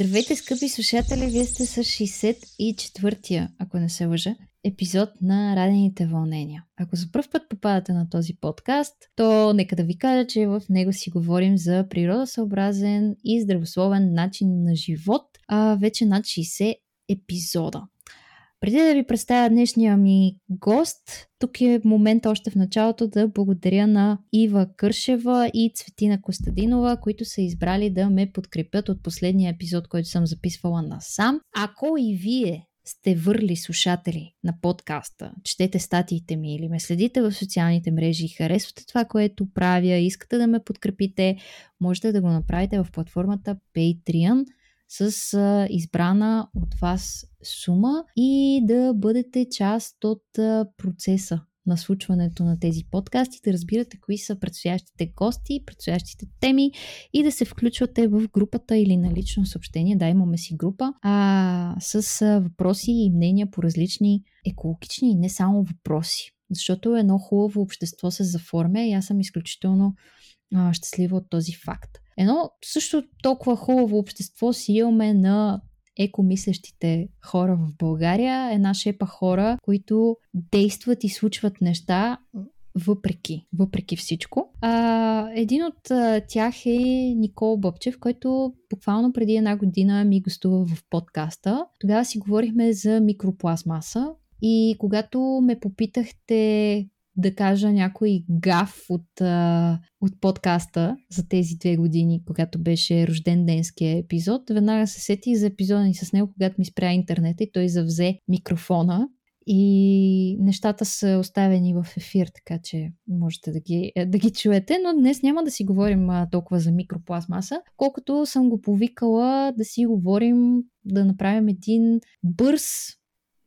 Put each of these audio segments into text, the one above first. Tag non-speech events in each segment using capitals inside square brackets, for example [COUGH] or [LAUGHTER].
Здравейте, скъпи слушатели! Вие сте с 64-я, ако не се лъжа, епизод на Радените вълнения. Ако за първ път попадате на този подкаст, то нека да ви кажа, че в него си говорим за природосъобразен и здравословен начин на живот, а вече над 60 епизода. Преди да ви представя днешния ми гост, тук е момент още в началото да благодаря на Ива Кършева и Цветина Костадинова, които са избрали да ме подкрепят от последния епизод, който съм записвала насам. Ако и вие сте върли слушатели на подкаста, четете статиите ми или ме следите в социалните мрежи и харесвате това, което правя, искате да ме подкрепите, можете да го направите в платформата Patreon – с а, избрана от вас сума и да бъдете част от а, процеса на случването на тези подкасти, да разбирате кои са предстоящите гости, предстоящите теми и да се включвате в групата или на лично съобщение. Да, имаме си група а, с а, въпроси и мнения по различни екологични и не само въпроси. Защото едно хубаво общество се заформя и аз съм изключително а, щастлива от този факт. Едно също толкова хубаво общество си имаме на екомислещите хора в България, една шепа хора, които действат и случват неща въпреки, въпреки всичко. А, един от а, тях е Никол Бъбчев, който буквално преди една година ми гостува в подкаста. Тогава си говорихме за микропластмаса и когато ме попитахте да кажа някой гаф от, от подкаста за тези две години, когато беше рожден денския епизод. Веднага се сети за епизода ни с него, когато ми спря интернета и той завзе микрофона и нещата са оставени в ефир, така че можете да ги, да ги чуете, но днес няма да си говорим толкова за микропластмаса, колкото съм го повикала да си говорим, да направим един бърз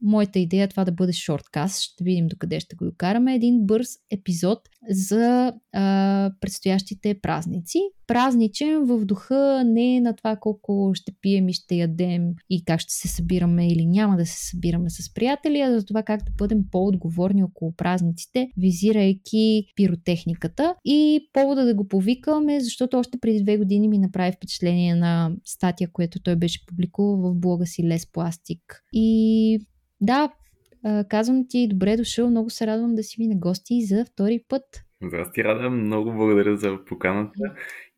моята идея е това да бъде шорткаст. Ще видим докъде ще го докараме. Един бърз епизод за а, предстоящите празници. Празничен в духа не на това колко ще пием и ще ядем и как ще се събираме или няма да се събираме с приятели, а за това как да бъдем по-отговорни около празниците, визирайки пиротехниката. И повода да го повикаме, защото още преди две години ми направи впечатление на статия, която той беше публикувал в блога си Лес Пластик. И да, казвам ти добре дошъл, много се радвам да си ми на гости за втори път. Здрасти, Рада, много благодаря за поканата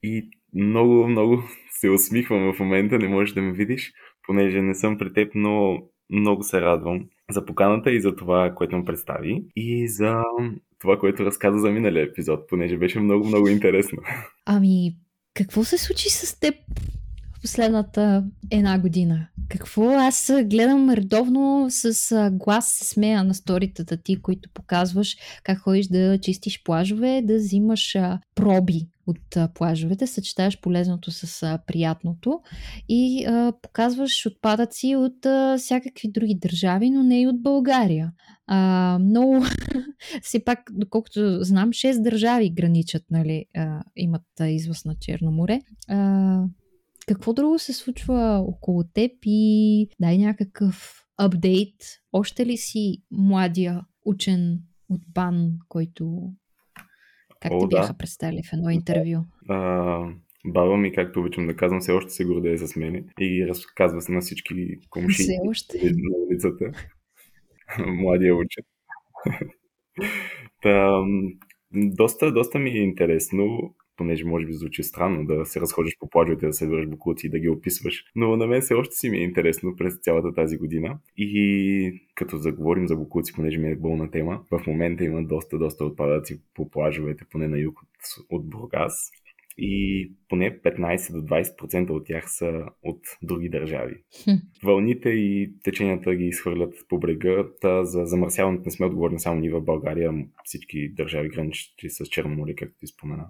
и много, много се усмихвам в момента, не можеш да ме видиш, понеже не съм при теб, но много се радвам за поканата и за това, което му представи и за това, което разказа за миналия епизод, понеже беше много, много интересно. Ами, какво се случи с теб последната една година? Какво? Аз гледам редовно с глас се смея на сторитата ти, които показваш как ходиш да чистиш плажове, да взимаш проби от плажовете, съчетаваш полезното с приятното и а, показваш отпадъци от а, всякакви други държави, но не и от България. А, много, [LAUGHS] все пак, доколкото знам, 6 държави граничат, нали, а, имат а, извъз на Черно море. А, какво друго се случва около теб и дай някакъв апдейт. Още ли си младия учен от БАН, който как О, те бяха да. представили в едно интервю? А, баба ми, както обичам да казвам, все още се гордее с мене и разказва се на всички комши на улицата. [LAUGHS] Младия учен. [LAUGHS] Та, доста, доста ми е интересно понеже може би звучи странно да се разхождаш по плажовете, да следваш буклуци и да ги описваш, но на мен все още си ми е интересно през цялата тази година. И като заговорим за буклуци, понеже ми е болна тема, в момента има доста, доста отпадъци по плажовете, поне на юг от, от Бургас и поне 15 до 20% от тях са от други държави. Хм. Вълните и теченията ги изхвърлят по брега, та за замърсяването не сме отговорни само ние в България, всички държави граничи с Черно море, както ти спомена.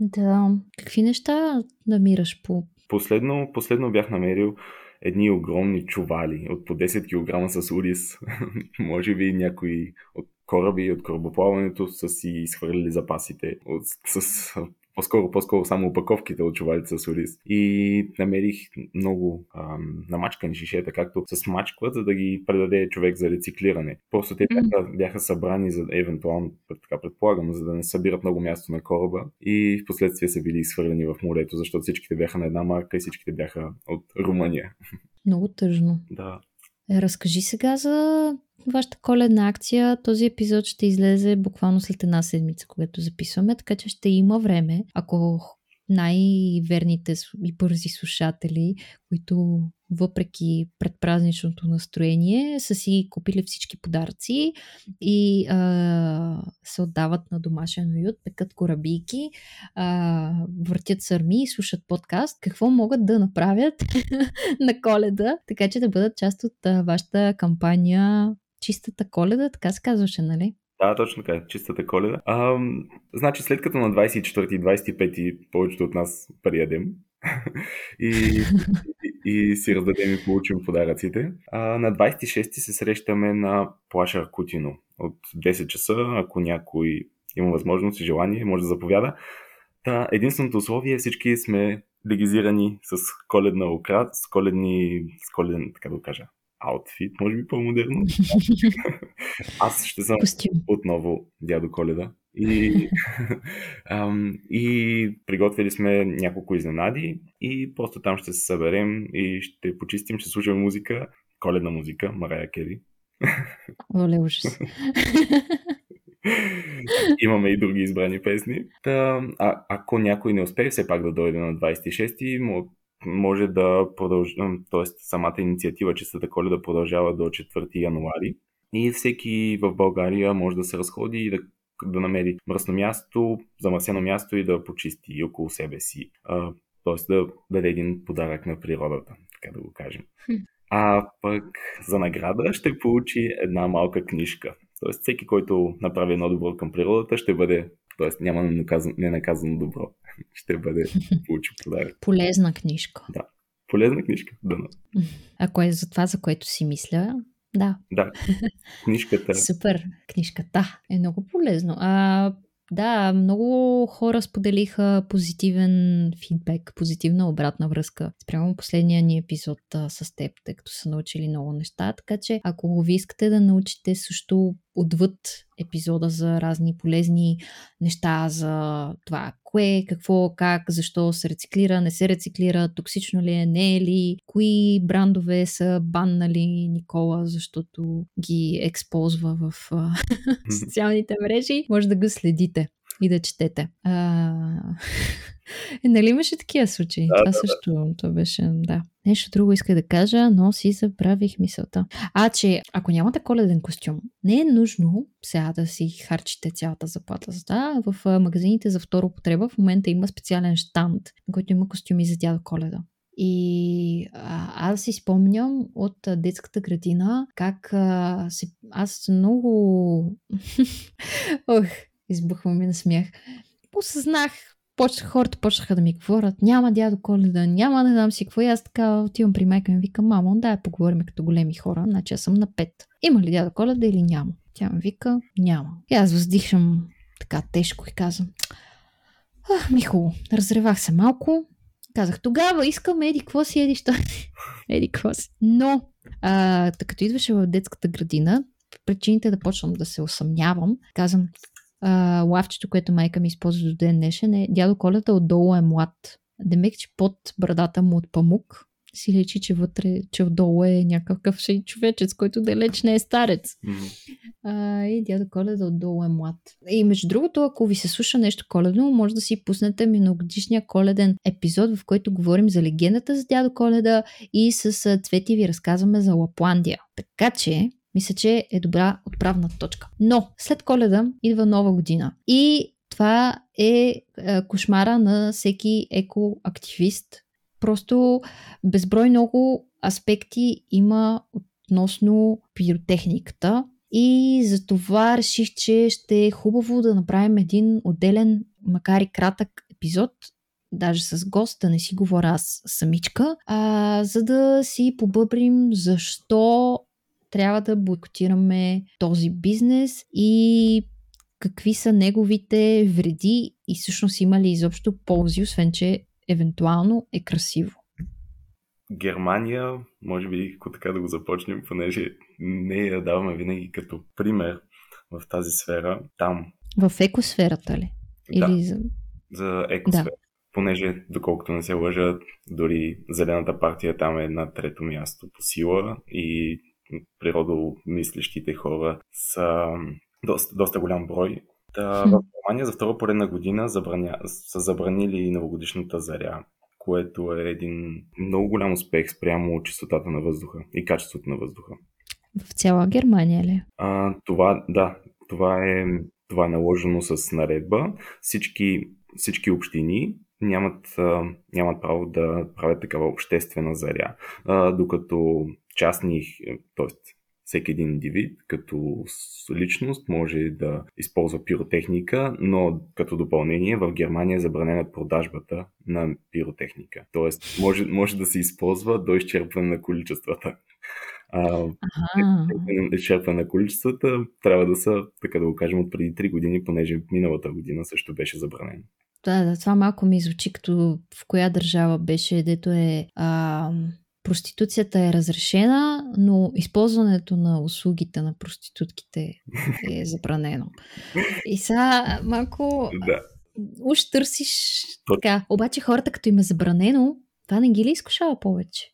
Да. Какви неща намираш по... Последно, последно бях намерил едни огромни чували от по 10 кг с урис. [LAUGHS] Може би някои от кораби от корабоплаването са си изхвърлили запасите от, с по-скоро, по-скоро само опаковките от чувалица с ориз. И намерих много ам, намачкани шишета, както с мачкват, за да ги предаде човек за рециклиране. Просто те бяха, бяха събрани за евентуално, така предполагам, за да не събират много място на кораба и в последствие са били изхвърлени в морето, защото всичките бяха на една марка и всичките бяха от Румъния. Много тъжно. Да. Разкажи сега за вашата коледна акция. Този епизод ще излезе буквално след една седмица, когато записваме, така че ще има време. Ако най-верните и бързи слушатели, които въпреки предпразничното настроение са си купили всички подаръци и а, се отдават на домашен уют, пекат корабийки, а, въртят сърми и слушат подкаст. Какво могат да направят [LAUGHS] на коледа, така че да бъдат част от а, вашата кампания Чистата коледа, така се казваше, нали? Да, точно така, чистата коледа. А, значи след като на 24 и 25 повечето от нас приедем [LAUGHS] и, и, и си раздадем и получим подаръците, а, на 26 се срещаме на Плаша Кутино от 10 часа, ако някой има възможност и желание, може да заповяда. Та, единственото условие е всички сме легизирани с коледна ократ, с коледни, с коледен, така да кажа, аутфит, може би по-модерно. [LAUGHS] Аз ще съм отново дядо Коледа. И, [LAUGHS] ам, и приготвили сме няколко изненади и просто там ще се съберем и ще почистим, ще слушаме музика, коледна музика, Марая Кери. [LAUGHS] Оле, ужас. [LAUGHS] Имаме и други избрани песни. Та, а, ако някой не успее все пак да дойде на 26-ти, може да продължи, т.е. самата инициатива Чистата коледа продължава до 4 януари и всеки в България може да се разходи и да, да намери мръсно място, замърсено място и да почисти около себе си. Т.е. да даде един подарък на природата, така да го кажем. А пък за награда ще получи една малка книжка. Тоест всеки, който направи едно добро към природата, ще бъде, т.е. няма ненаказано добро [LAUGHS] ще бъде [LAUGHS] получи подарък. Полезна книжка. Да. Полезна книжка, да. Ако е за това, за което си мисля, да. Да. Книжката. Супер. Книжката е много полезно. А, да, много хора споделиха позитивен фидбек, позитивна обратна връзка спрямо последния ни епизод а, с теб, тъй като са научили много неща. Така че, ако ви искате да научите също отвъд епизода за разни полезни неща, за това кое, какво, как, защо се рециклира, не се рециклира, токсично ли е, не е ли, кои брандове са баннали Никола, защото ги ексползва в [LAUGHS] социалните мрежи, може да го следите и да четете. А... [LAUGHS] Е, нали имаше такива случаи? Да, това да, също, да. това беше, да. Нещо друго иска да кажа, но си забравих мисълта. А, че ако нямате коледен костюм, не е нужно сега да си харчите цялата заплата. Да, в магазините за второ потреба в момента има специален штанд, на който има костюми за дядо Коледа. И а, аз си спомням от детската градина как а, се, аз много... [LAUGHS] Ох, избухвам ми на смях. Осъзнах почнаха, хората почнаха да ми говорят, няма дядо Коледа, няма не знам си какво. И аз така отивам при майка ми викам, мамо, да, поговорим като големи хора, значи аз съм на пет. Има ли дядо Коледа или няма? Тя ми вика, няма. И аз въздишам така тежко и казвам, ах, ми хубаво. Разревах се малко. Казах, тогава искам еди, какво си еди, що [LAUGHS] еди, какво си. Но, а, като идваше в детската градина, причините да почвам да се усъмнявам, казвам, а, лавчето, което майка ми използва до ден днешен е дядо Колета отдолу е млад. Демек, че под брадата му от памук си лечи, че вътре, че отдолу е някакъв шей човечец, който далеч не е старец. Mm-hmm. А, и дядо Коледа отдолу е млад. И между другото, ако ви се слуша нещо коледно, може да си пуснете миногодишния коледен епизод, в който говорим за легендата за дядо Коледа и с Цвети ви разказваме за Лапландия. Така че, мисля, че е добра отправна точка. Но след коледа идва нова година. И това е, е кошмара на всеки екоактивист. Просто безброй много аспекти има относно пиротехниката. И за това реших, че ще е хубаво да направим един отделен, макар и кратък епизод, даже с гост, да не си говоря аз самичка, а, за да си побъбрим защо трябва да бойкотираме този бизнес и какви са неговите вреди и всъщност има ли изобщо ползи, освен че евентуално е красиво? Германия, може би, ако така да го започнем, понеже не я даваме винаги като пример в тази сфера, там. В екосферата ли? Да, Или за... за екосфера. Да. Понеже, доколкото не се лъжа, дори Зелената партия там е на трето място по сила и природомислещите хора са доста, доста голям брой. Та, в Германия за втора поредна година забраня, са забранили новогодишната заря, което е един много голям успех спрямо чистотата на въздуха и качеството на въздуха. В цяла Германия ли? А, това, да, това е, това е наложено с наредба. Всички, всички общини нямат, нямат право да правят такава обществена заря, докато частни, т.е. всеки един индивид като личност може да използва пиротехника, но като допълнение в Германия е забранена продажбата на пиротехника. Тоест може, може да се използва до изчерпване на количествата. А, изчерпване на количествата трябва да са, така да го кажем, от преди 3 години, понеже миналата година също беше забранено. Да, да, това малко ми звучи като в коя държава беше, дето е а, проституцията е разрешена, но използването на услугите на проститутките е [LAUGHS] забранено. И сега малко Да. уж търсиш така. Обаче хората като им е забранено, това не ги ли изкушава повече?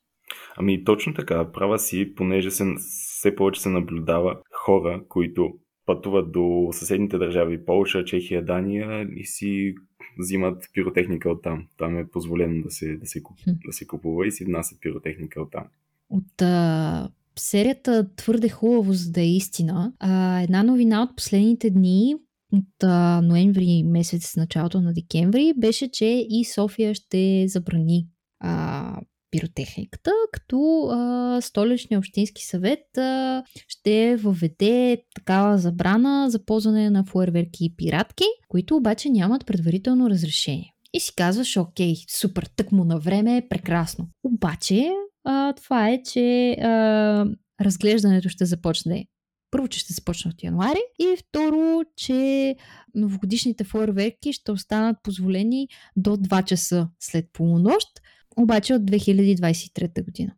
Ами точно така, права си, понеже се, все повече се наблюдава хора, които пътуват до съседните държави Полша, Чехия, Дания и си взимат пиротехника от там. Там е позволено да се, да се, куп, да се купува и си внасят пиротехника от там. От а, серията Твърде хубаво, за да е истина, а, една новина от последните дни от а, ноември месец, началото на декември, беше, че и София ще забрани а, пиротехниката, като а, столичния общински съвет а, ще въведе такава забрана за ползване на фуерверки и пиратки, които обаче нямат предварително разрешение. И си казваш, окей, супер, тъкмо на време прекрасно. Обаче, а, това е, че а, разглеждането ще започне първо, че ще започне от януари и второ, че новогодишните фойерверки ще останат позволени до 2 часа след полунощ, обаче от 2023 година.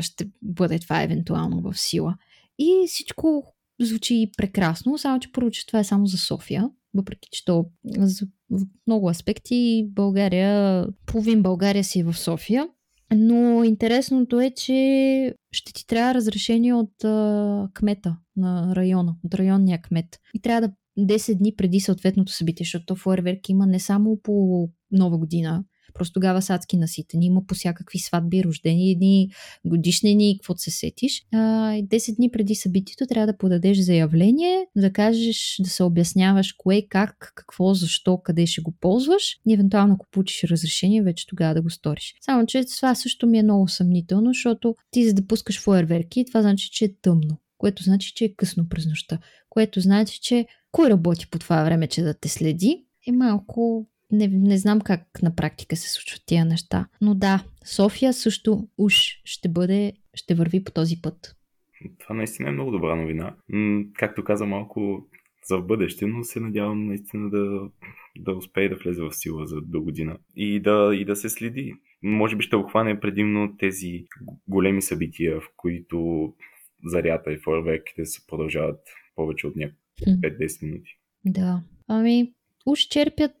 Ще бъде това евентуално в сила. И всичко звучи прекрасно, само че първо, че това е само за София, въпреки че то за много аспекти България, половин България си е в София, но интересното е, че ще ти трябва разрешение от а, кмета на района, от районния кмет. И трябва да 10 дни преди съответното събитие, защото фойерверки има не само по нова година, просто тогава са адски наситени, има по всякакви сватби, рождени дни, годишнини, каквото се сетиш. А, и 10 дни преди събитието трябва да подадеш заявление, да кажеш, да се обясняваш кое, как, какво, защо, къде ще го ползваш и евентуално ако получиш разрешение, вече тогава да го сториш. Само, че това също ми е много съмнително, защото ти за да пускаш фойерверки, това значи, че е тъмно, което значи, че е късно през нощта, което значи, че кой работи по това време, че да те следи, е малко не, не знам как на практика се случват тия неща. Но да, София също уж ще бъде, ще върви по този път. Това наистина е много добра новина. Както каза малко за в бъдеще, но се надявам наистина да, да успее да влезе в сила за до година и да, и да се следи. Може би ще обхване предимно тези големи събития, в които зарята и фойерверките се продължават повече от няколко Хм. 5-10 минути. Да. Ами, уж черпят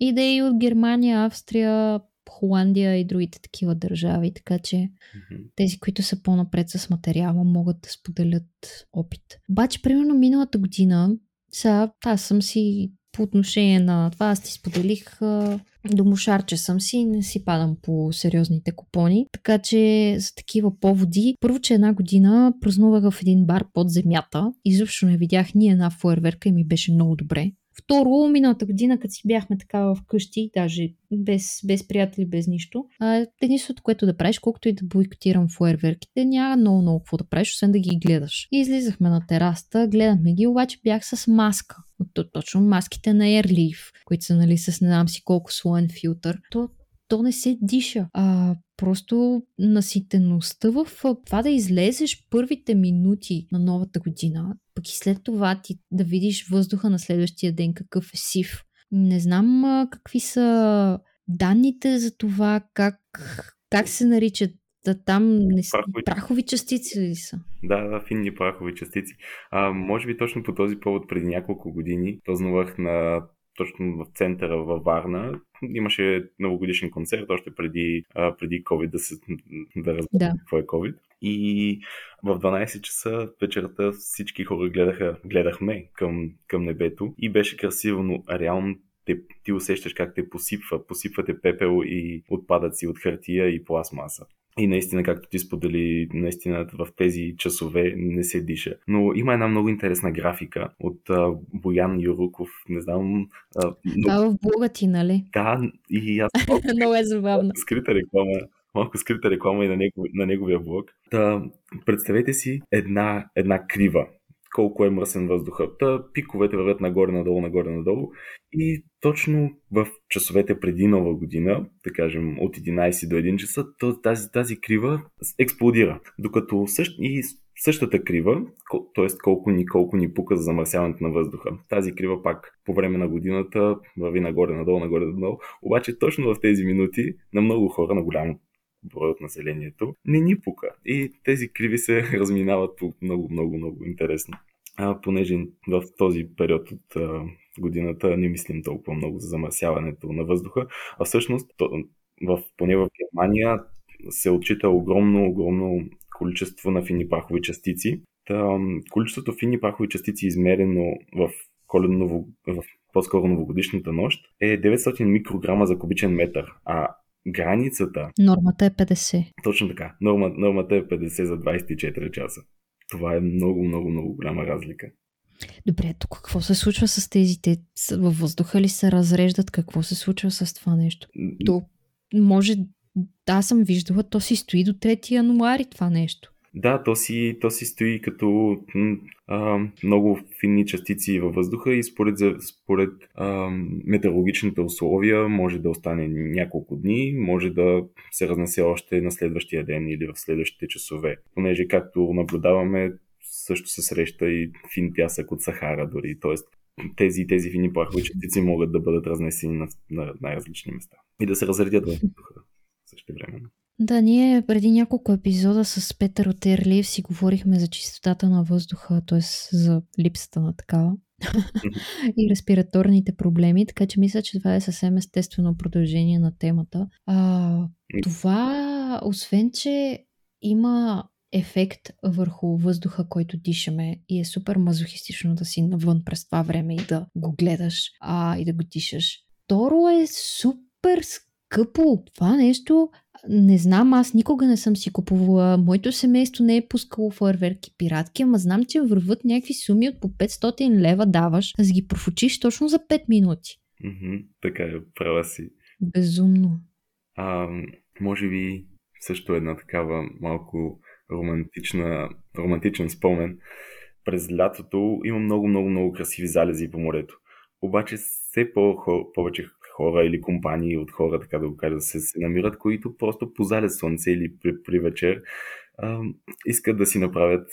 идеи от Германия, Австрия, Холандия и другите такива държави, така че Мгм. тези, които са по-напред с материала, могат да споделят опит. Обаче, примерно миналата година, сега аз съм си по отношение на това, аз ти споделих а, домошарче съм си не си падам по сериозните купони. Така че за такива поводи, първо, че една година празнувах в един бар под земята. Изобщо не видях ни една фуерверка и ми беше много добре. Второ, миналата година, като си бяхме така в къщи, даже без, без приятели, без нищо, а, единството, което да правиш, колкото и да бойкотирам фуерверките, няма много, много какво да правиш, освен да ги гледаш. И излизахме на тераста, гледахме ги, обаче бях с маска. От, точно маските на Airleaf, които са нали, с не знам си колко слоен филтър. То, то не се диша. А, просто наситеността в това да излезеш първите минути на новата година, пък и след това ти да видиш въздуха на следващия ден какъв е сив. Не знам какви са данните за това, как, как се наричат да, там не са, прахови... прахови частици ли са? Да, да, финни прахови частици. А, може би точно по този повод преди няколко години празнувах на точно в центъра във Варна. Имаше новогодишен концерт още преди, а, преди COVID да, се, да разберем да. какво е COVID. И в 12 часа вечерта всички хора гледаха, гледахме към, към небето и беше красиво, но реално те, ти усещаш как те посипва. Посипвате пепел и отпадъци от хартия и пластмаса. И наистина, както ти сподели, наистина в тези часове не се диша. Но има една много интересна графика от а, Боян Юруков. Не знам. А, но... Да, в блога ти, нали? Да, и аз. [LAUGHS] много е забавно. Скрита реклама малко скрита реклама и на, негов, на неговия блог. Та, представете си една, една крива колко е мръсен въздуха. Та пиковете вървят нагоре, надолу, нагоре, надолу. И точно в часовете преди нова година, да кажем от 11 до 1 часа, тази, тази крива експлодира. Докато същ, и същата крива, т.е. колко ни, колко ни пука за замърсяването на въздуха. Тази крива пак по време на годината върви нагоре, надолу, нагоре, надолу. Обаче точно в тези минути на много хора, на голямо брой от населението, не ни пука. И тези криви се [LAUGHS] разминават по много, много, много интересно. А, понеже в този период от а, годината не мислим толкова много за замърсяването на въздуха, а всъщност то, в, поне в Германия се отчита огромно, огромно количество на фини прахови частици. Та, количеството фини прахови частици, измерено в коледно, в по-скоро новогодишната нощ, е 900 микрограма за кубичен метър, а границата... Нормата е 50. Точно така. Норма, нормата е 50 за 24 часа. Това е много, много, много голяма разлика. Добре, тук какво се случва с тези? Те във въздуха ли се разреждат? Какво се случва с това нещо? То може... Аз съм виждала, то си стои до 3 януари това нещо. Да, то си, то си стои като а, много финни частици във въздуха и според, според а, метеорологичните условия може да остане няколко дни, може да се разнесе още на следващия ден или в следващите часове. Понеже, както наблюдаваме, също се среща и фин пясък от Сахара дори. Тоест, тези, тези фини прахови частици могат да бъдат разнесени на, на най-различни места и да се разредят във въздуха също време. Да, ние преди няколко епизода с Петър от Ерлиев си говорихме за чистотата на въздуха, т.е. за липсата на такава и респираторните проблеми, така че мисля, че това е съвсем естествено продължение на темата. А, това, освен, че има ефект върху въздуха, който дишаме и е супер мазохистично да си навън през това време и да го гледаш а, и да го дишаш. Второ е супер скъпо. Това нещо не знам, аз никога не съм си купувала. Моето семейство не е пускало фойерверки пиратки, ама знам, че върват някакви суми от по 500 лева даваш, да ги профучиш точно за 5 минути. Mm-hmm, така е, права си. Безумно. А, може би също една такава малко романтична, романтичен спомен. През лятото има много, много, много красиви залези по морето. Обаче все по- повече хора или компании от хора, така да го кажа, се, се намират, които просто по залез слънце или при, при вечер а, искат да си направят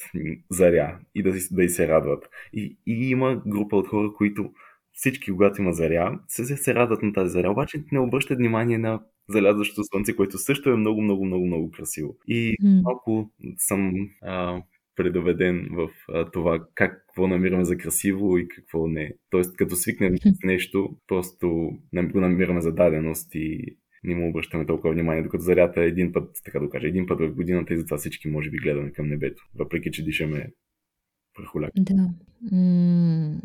заря и да, да и се радват. И, и има група от хора, които всички, когато има заря, се, се радват на тази заря, обаче не обръщат внимание на залязващото слънце, което също е много, много, много, много красиво. И малко съм а, предоведен в а, това как, какво намираме за красиво и какво не. Тоест, като свикнем с нещо, просто го намираме за даденост и не му обръщаме толкова внимание, докато зарята е един път, така да кажа, един път в годината и затова всички може би гледаме към небето, въпреки че дишаме прахоляк. Да. М-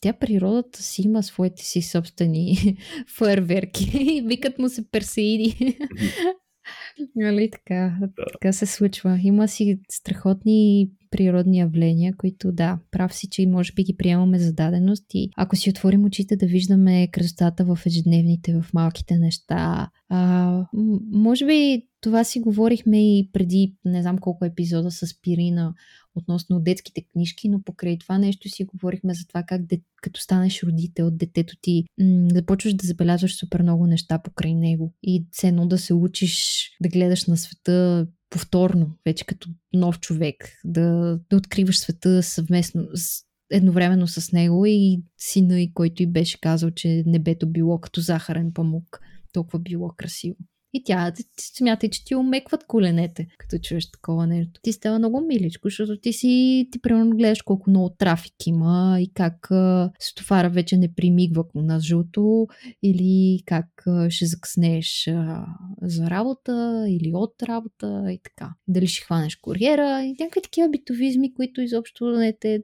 тя природата си има своите си собствени [LAUGHS] фойерверки. [LAUGHS] Викат му се персеиди. Нали така, да. така се случва. Има си страхотни природни явления, които да, прав си, че може би ги приемаме за даденост и ако си отворим очите да виждаме красотата в ежедневните, в малките неща, а, може би това си говорихме и преди не знам колко епизода с Пирина относно детските книжки, но покрай това нещо си говорихме за това как де, като станеш родител, детето ти м- започваш да забелязваш супер много неща покрай него и ценно да се учиш да гледаш на света повторно, вече като нов човек, да, да откриваш света съвместно, едновременно с него и сина и който и беше казал, че небето било като захарен памук. Толкова било красиво. И тя смята, че ти омекват коленете, като чуеш такова нещо. Ти става много миличко, защото ти си, ти примерно гледаш колко много трафик има и как а, стовара вече не примигва на жълто или как а, ще закъснеш а, за работа или от работа и така. Дали ще хванеш куриера и някакви такива битовизми, които изобщо не те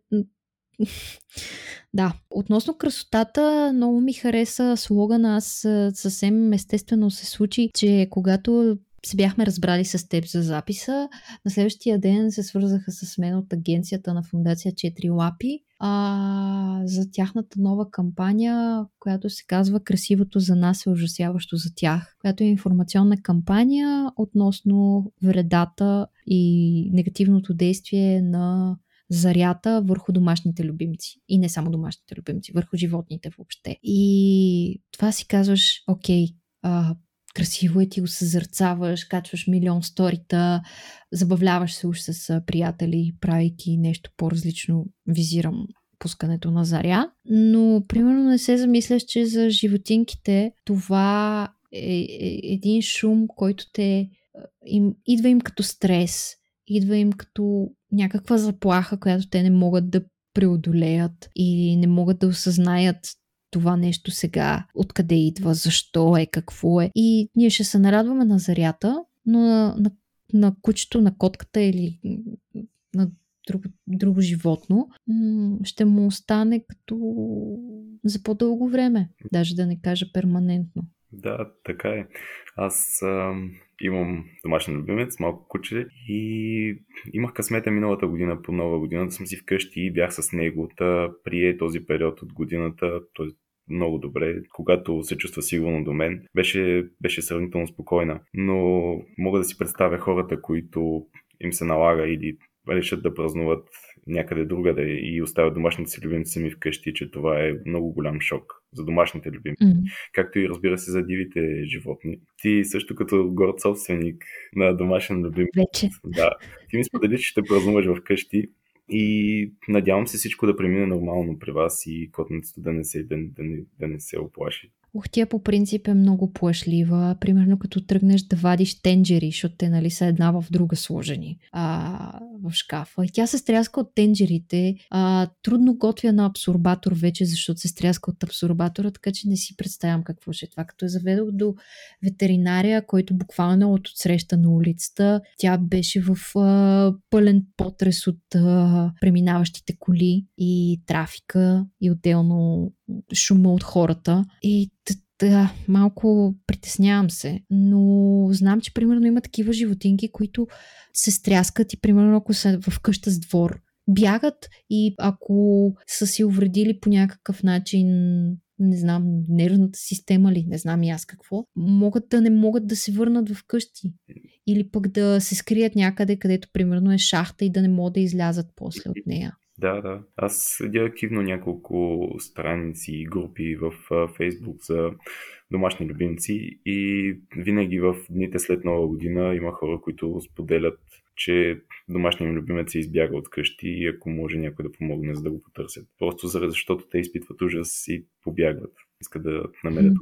[LAUGHS] да, относно красотата, много ми хареса слогана. Аз съвсем естествено се случи, че когато се бяхме разбрали с теб за записа, на следващия ден се свързаха с мен от агенцията на фундация 4 лапи а, за тяхната нова кампания, която се казва Красивото за нас е ужасяващо за тях, която е информационна кампания относно вредата и негативното действие на зарята върху домашните любимци. И не само домашните любимци, върху животните въобще. И това си казваш, окей, а, красиво е, ти го съзърцаваш, качваш милион сторита, забавляваш се уж с приятели, правейки нещо по-различно, визирам пускането на заря. Но, примерно, не се замисляш, че за животинките това е, е един шум, който те им, идва им като стрес, идва им като някаква заплаха, която те не могат да преодолеят и не могат да осъзнаят това нещо сега, откъде идва, защо е, какво е. И ние ще се нарадваме на зарята, но на, на, на кучето, на котката или на друго, друго животно, ще му остане като за по-дълго време, даже да не кажа перманентно. Да, така е. Аз а, имам домашен любимец, малко куче и имах късмета миналата година по нова година да съм си вкъщи и бях с него. Та прие този период от годината, т.е. много добре, когато се чувства сигурно до мен. Беше, беше сравнително спокойна. Но мога да си представя хората, които им се налага или решат да празнуват някъде другаде и оставят домашните си любимци сами вкъщи, че това е много голям шок за домашните любимци, mm. както и разбира се за дивите животни. Ти също като горд собственик на домашен любимец. Вече. Да. Ти ми сподели, че ще празнуваш вкъщи и надявам се всичко да премине нормално при вас и котницата да не се, да, да, не, да не се оплаши. Ухтия по принцип е много плашлива. Примерно като тръгнеш да вадиш тенджери, защото те нали, са една в друга сложени а, в шкафа. И тя се стряска от тенджерите. А, трудно готвя на абсорбатор вече, защото се стряска от абсорбатора, така че не си представям какво ще е това. Като я заведох до ветеринария, който буквално е от отсреща на улицата, тя беше в а, пълен потрес от а, преминаващите коли и трафика и отделно шума от хората. И да, малко притеснявам се, но знам, че примерно има такива животинки, които се стряскат и примерно ако са в къща с двор, бягат и ако са си увредили по някакъв начин не знам, нервната система ли, не знам и аз какво, могат да не могат да се върнат в къщи. Или пък да се скрият някъде, където примерно е шахта и да не могат да излязат после от нея. Да, да. Аз следя активно няколко страници и групи в Фейсбук за домашни любимци и винаги в дните след нова година има хора, които споделят, че домашният им любимец се избяга от къщи и ако може някой да помогне, за да го потърсят. Просто заради, защото те изпитват ужас и побягват. Искат да намерят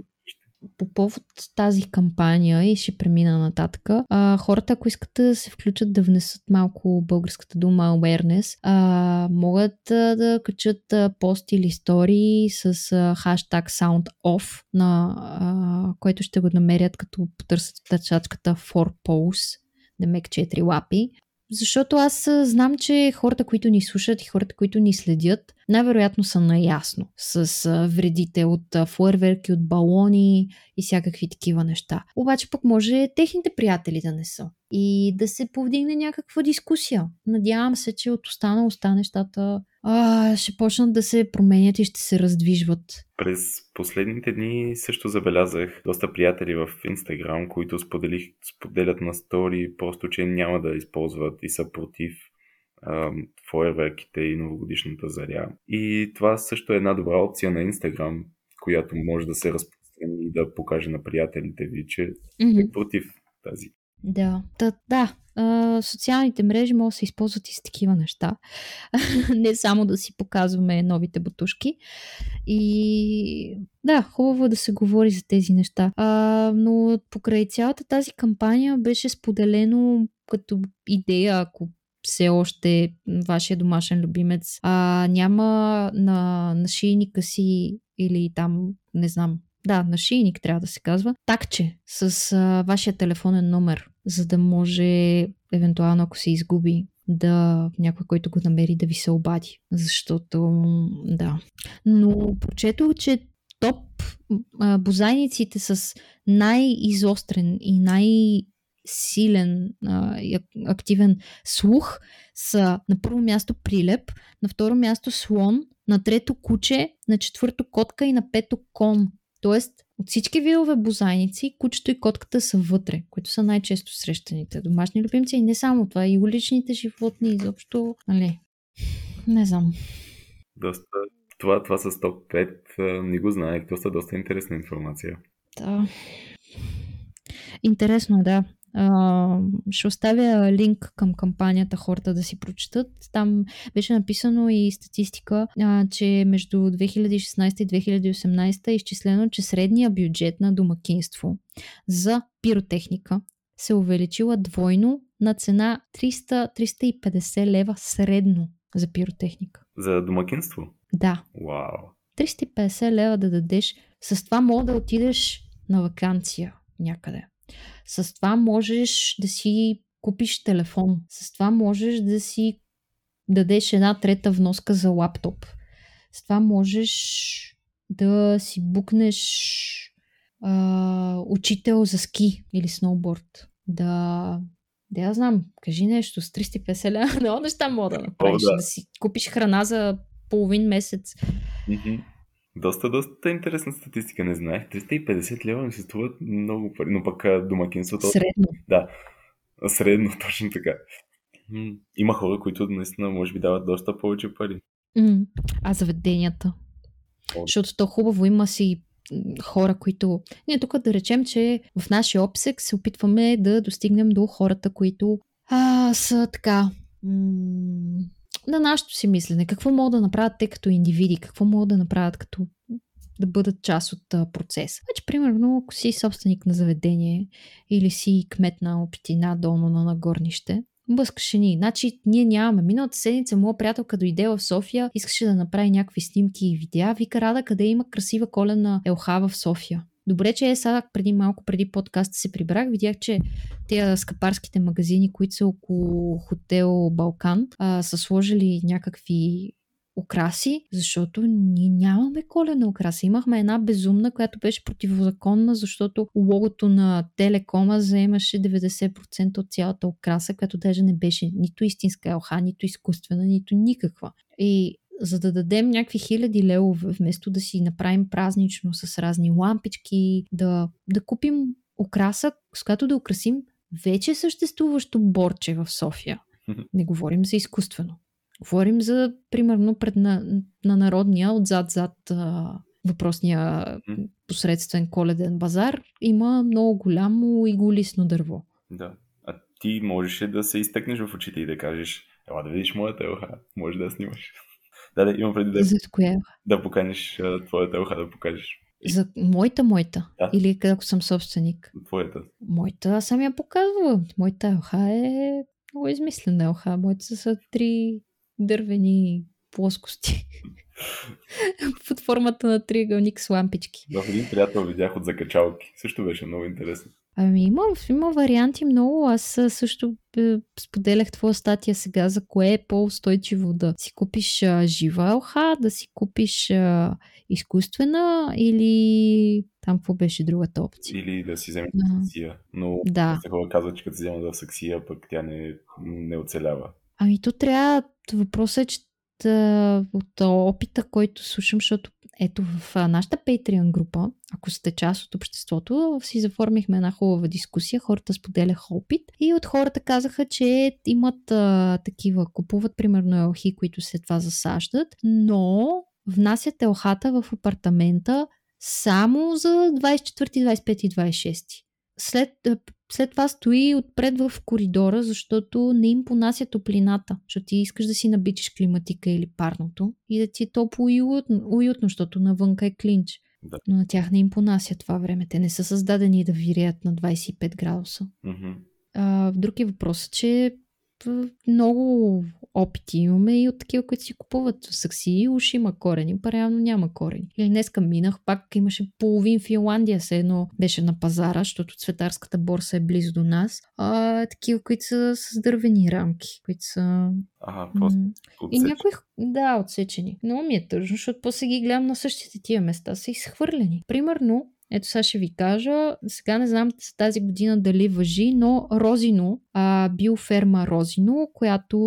по повод тази кампания и ще премина нататък, а, хората, ако искат да се включат да внесат малко българската дума awareness, а, могат а, да качат а, пост или истории с а, хаштаг SoundOff, на, а, който ще го намерят като потърсят тачачката 4 Pose, демек 4 лапи. Защото аз знам, че хората, които ни слушат и хората, които ни следят, най-вероятно са наясно с вредите от фуерверки, от балони и всякакви такива неща. Обаче пък може техните приятели да не са и да се повдигне някаква дискусия. Надявам се, че от останалостта нещата а, ще почнат да се променят и ще се раздвижват. През последните дни също забелязах доста приятели в Инстаграм, които споделих, споделят на стори, просто че няма да използват и са против фойерверките и новогодишната заря. И това също е една добра опция на Инстаграм, която може да се разпространи и да покаже на приятелите ви, че mm-hmm. е против тази Да, да, да. Социалните мрежи могат да се използват и с такива неща. [LAUGHS] Не само да си показваме новите бутушки. И да, хубаво е да се говори за тези неща. А, но покрай цялата тази кампания беше споделено като идея, ако все още вашия домашен любимец а, няма на, на шийника си или там, не знам, да, на шийник трябва да се казва, такче с а, вашия телефонен номер, за да може, евентуално ако се изгуби, да някой, който го намери, да ви се обади. Защото, да. Но прочетох, че топ а, бозайниците с най-изострен и най- силен а, активен слух са на първо място прилеп, на второ място слон, на трето куче, на четвърто котка и на пето кон. Тоест, от всички видове бозайници, кучето и котката са вътре, които са най-често срещаните домашни любимци и не само това, и уличните животни изобщо, нали, не знам. Доста. Това, това с топ 5 не го знаех. Доста, доста интересна информация. Да. Интересно, да. Uh, ще оставя линк към кампанията хората да си прочитат. Там беше написано и статистика, uh, че между 2016 и 2018 е изчислено, че средния бюджет на домакинство за пиротехника се увеличила двойно на цена 300-350 лева средно за пиротехника. За домакинство? Да. Вау. 350 лева да дадеш. С това мога да отидеш на вакансия някъде. С това можеш да си купиш телефон. С това можеш да си дадеш една трета вноска за лаптоп. С това можеш да си букнеш а, учител за ски или сноуборд. Да, да я знам, кажи нещо с 350 лева. [LAUGHS] Много неща мога да направиш. О, да. да си купиш храна за половин месец. Mm-hmm. Доста, доста интересна статистика, не знаех. 350 лева ми се струват много пари, но пък домакинството... Средно. Да, средно, [LAUGHS] точно така. Има хора, които наистина може би дават доста повече пари. А заведенията? О. Защото то хубаво има си хора, които... Ние тук да речем, че в нашия обсек се опитваме да достигнем до хората, които а, са така... М- на нашето си мислене. Какво могат да направят те като индивиди? Какво могат да направят като да бъдат част от а, процеса. Значи, примерно, ако си собственик на заведение или си кмет на опитина долно на нагорнище, бъскаше ни. Значи, ние нямаме. Миналата седмица моя приятелка дойде в София, искаше да направи някакви снимки и видеа. Вика, Рада, къде има красива колена елха в София. Добре, че е сега преди малко, преди подкаста се прибрах, видях, че тези скъпарските магазини, които са около хотел Балкан, а, са сложили някакви украси, защото ние нямаме колена украса. Имахме една безумна, която беше противозаконна, защото логото на телекома заемаше 90% от цялата украса, която даже не беше нито истинска елха, нито изкуствена, нито никаква. И за да дадем някакви хиляди левове, вместо да си направим празнично с разни лампички, да, да купим украса, с която да украсим вече съществуващо борче в София. Не говорим за изкуствено. Говорим за, примерно, пред на, на народния, отзад-зад въпросния посредствен коледен базар, има много голямо и голисно дърво. Да. А ти можеш да се изтъкнеш в очите и да кажеш, ела да видиш моята елха, може да я снимаш. Да, да, имам преди да, За коя? да поканиш твоята елха, да покажеш. За моята, моята? Да. Или ако съм собственик? Твоята. Моята, аз съм я показвала. Моята елха е много измислена елха. Моята са три дървени плоскости. [LAUGHS] Под формата на триъгълник с лампички. В един приятел видях от закачалки. Също беше много интересно. Ами има, има варианти много. Аз също е, споделях твоя статия сега за кое е по-устойчиво да си купиш а, жива елха, да си купиш а, изкуствена или там какво беше другата опция? Или да си вземеш да. саксия. Но да. хора казват, че като си взема да саксия, пък тя не, не оцелява. Ами то трябва, въпросът е, че от опита, който слушам, защото ето в нашата Patreon група, ако сте част от обществото, си заформихме една хубава дискусия, хората споделяха опит и от хората казаха, че имат а, такива, купуват примерно елхи, които след това засаждат, но внасят елхата в апартамента само за 24, 25 и 26. След след това стои отпред в коридора, защото не им понася топлината. Защото ти искаш да си набичиш климатика или парното и да ти е топло и уютно, уютно защото навънка е клинч. Да. Но на тях не им понася това време. Те не са създадени да виреят на 25 градуса. Мгм. А, друг е въпросът, че много опити имаме и от такива, които си купуват сакси, уж има корени, па реално няма корени. Или днеска минах, пак имаше половин Финландия, се едно беше на пазара, защото цветарската борса е близо до нас. А, такива, които са с дървени рамки, които са... Ага, просто И някои, да, отсечени. Много ми е тъжно, защото после ги гледам на същите тия места, са изхвърлени. Примерно, ето сега ще ви кажа, сега не знам за тази година дали въжи, но Розино, а, биоферма Розино, която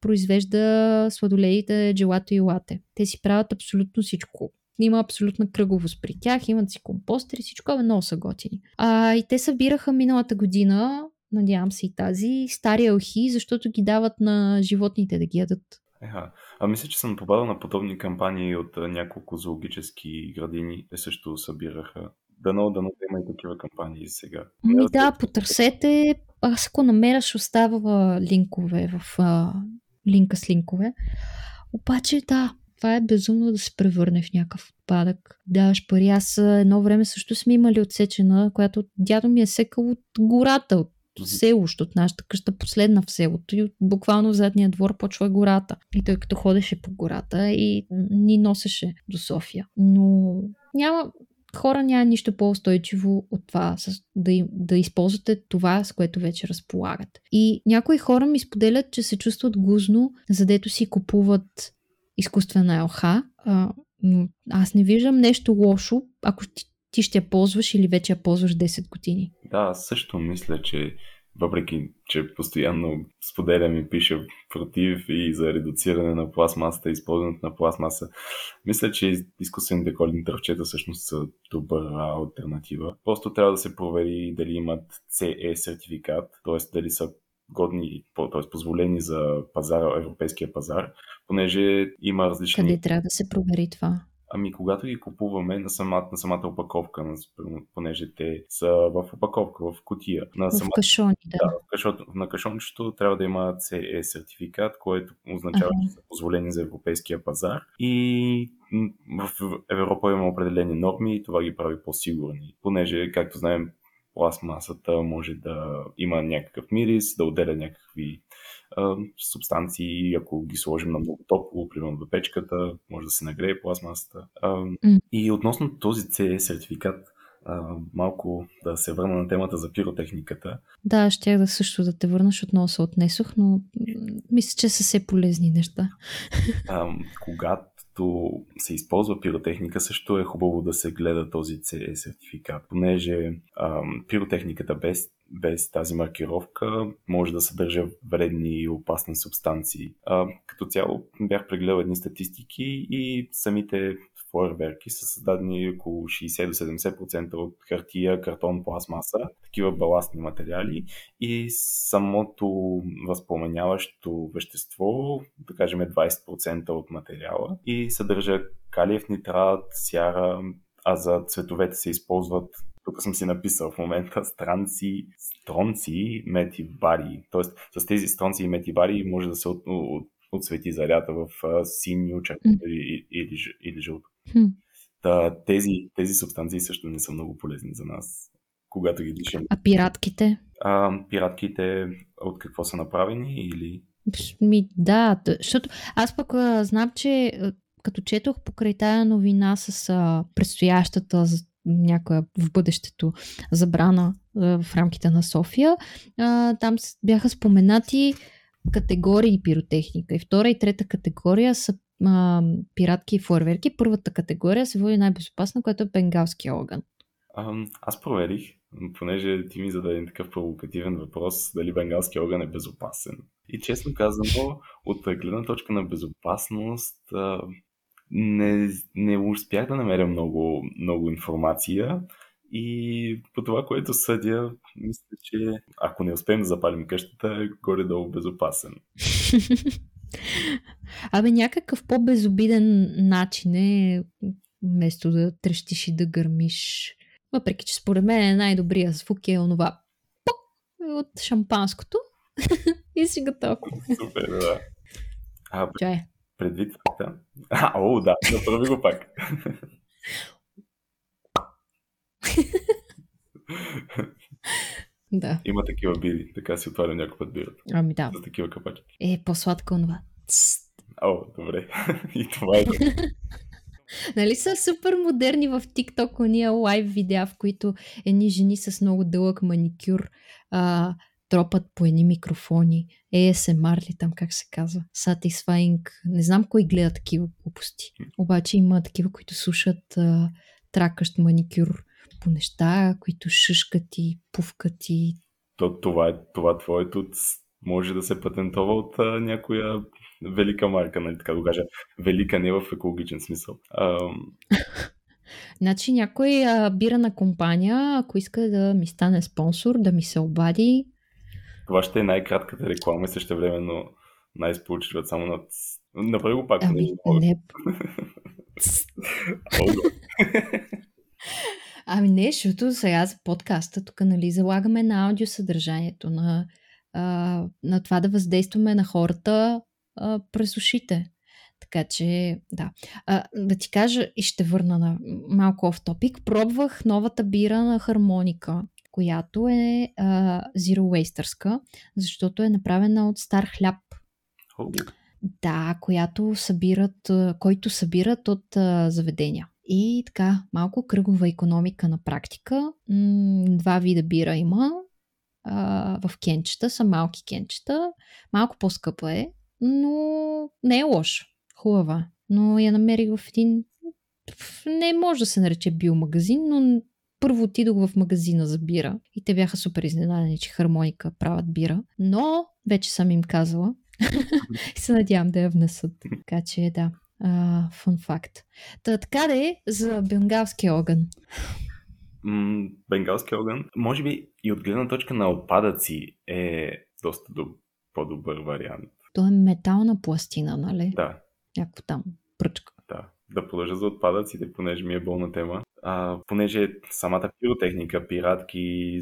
произвежда сладоледите, джелато и лате. Те си правят абсолютно всичко. Има абсолютна кръговост при тях, имат си компостери, всичко е много са готини. А, и те събираха миналата година, надявам се и тази, стари алхи, защото ги дават на животните да ги ядат. Еха. А мисля, че съм попадал на подобни кампании от а, няколко зоологически градини. Те също събираха. Дано, дано да има и такива кампании сега. Ми да, потърсете. Аз ако намеря, ще оставя линкове в а, линка с линкове. Обаче да, това е безумно да се превърне в някакъв отпадък. Даваш пари. Аз едно време също сме имали отсечена, която дядо ми е секал от гората, от село, защото нашата къща последна в селото и буквално в задния двор почва гората. И той като ходеше по гората и ни носеше до София. Но няма, хора няма нищо по-устойчиво от това с, да, да използвате това, с което вече разполагат. И някои хора ми споделят, че се чувстват гузно, задето си купуват изкуствена елха, а, но аз не виждам нещо лошо, ако ти, ти ще я ползваш или вече я ползваш 10 години. Да, също мисля, че въпреки, че постоянно споделям и пиша против и за редуциране на пластмасата, използването на пластмаса, мисля, че изкуствените коледни дръвчета всъщност са добра альтернатива. Просто трябва да се провери дали имат CE сертификат, т.е. дали са годни, т.е. позволени за пазара, европейския пазар, понеже има различни... Къде трябва да се провери това? Ами, когато ги купуваме на самата, на самата опаковка, на, понеже те са в опаковка, в кутия, на В самата кашони, да. да, в кашон, на кашончето трябва да има CE сертификат, което означава, Ага. че са позволени за европейския пазар. И в Европа има определени норми и това ги прави по-сигурни. Понеже, както знаем, пластмасата може да има някакъв мирис, да отделя някакви субстанции, ако ги сложим на много топло, примерно до печката, може да се нагрее пластмасата. И относно този CE сертификат, малко да се върна на темата за пиротехниката. Да, ще да също да те върна, защото много се отнесох, но мисля, че са все полезни неща. А, когато се използва пиротехника, също е хубаво да се гледа този CE сертификат, понеже а, пиротехниката без, без тази маркировка може да съдържа вредни и опасни субстанции. А, като цяло бях прегледал едни статистики и самите фойерверки са създадени около 60 до 70% от хартия, картон, пластмаса, такива баластни материали и самото възпламеняващо вещество, да кажем 20% от материала и съдържа калиев нитрат, сяра, а за цветовете се използват тук съм си написал в момента странци, стронци, мет и бари. Тоест с тези стронци и мет и бари може да се от, от, отсвети зарята в синьо, червено или, или, или жълто. Хм. Та, тези, тези субстанции също не са много полезни за нас, когато ги дишаме. А пиратките? А, пиратките от какво са направени или... Ми, да, защото аз пък а, знам, че като четох покрай тая новина с а, предстоящата някоя в бъдещето забрана в рамките на София, там бяха споменати категории пиротехника. И втора и трета категория са пиратки и фойерверки. Първата категория се води най-безопасна, която е бенгалския огън. Аз проверих, понеже ти ми зададе такъв провокативен въпрос, дали бенгалския огън е безопасен. И честно казано, от гледна точка на безопасност, не, не успях да намеря много, много информация. И по това, което съдя, мисля, че ако не успеем да запалим къщата, е горе-долу безопасен. [LAUGHS] Абе, някакъв по-безобиден начин е, вместо да трещиш и да гърмиш. Въпреки, че според мен е най-добрия звук е онова. Пук! от шампанското [LAUGHS] и си готов. Супер, да. А, Чай. Предвид факта. А, о, да, направи го пак. Да. Има такива бири, така си отваря някой път бирата. Ами да. За такива капачки. Е, по-сладко онова. О, добре. [LAUGHS] И това е. [LAUGHS] Нали са супер модерни в TikTok уния лайв видеа, в които едни жени с много дълъг маникюр а, тропат по едни микрофони. ASMR ли там, как се казва? Satisfying. Не знам кой гледа такива глупости. Обаче има такива, които слушат а, тракащ маникюр по неща, които шушкат и пувкат и То, това, е, това твоето може да се патентова от а, някоя велика марка, нали така да го кажа. Велика не в екологичен смисъл. А, [LAUGHS] Значи някой а, бирана компания, ако иска да ми стане спонсор, да ми се обади, това ще е най-кратката реклама и също времено най-сполучливата само на... ц- Направи го пак. ами не [LAUGHS] мога. не. Ами не, защото сега за подкаста тук нали залагаме на аудиосъдържанието, на, а, на това да въздействаме на хората а, през ушите. Така че, да. А, да ти кажа и ще върна на малко оф топик. Пробвах новата бира на хармоника, която е а, zero wasterска, защото е направена от стар хляб. О, Да, която събират, който събират от а, заведения. И така, малко кръгова економика на практика. М, два вида бира има. А, в кенчета са малки кенчета. Малко по-скъпа е, но не е лоша. Хубава. Но я намерих в един... Не може да се нарече биомагазин, но първо отидох в магазина за бира и те бяха супер изненадани, че хармоника правят бира. Но вече съм им казала и [LAUGHS] се надявам да я внесат. Така че да, фун факт. Та, така да е за бенгалския огън. М, бенгалски огън, може би и от гледна точка на отпадъци е доста доб- по-добър вариант. То е метална пластина, нали? Да, Някаква там пръчка. да. Да продължа за отпадъците, понеже ми е болна тема. А, понеже самата пиротехника, пиратки,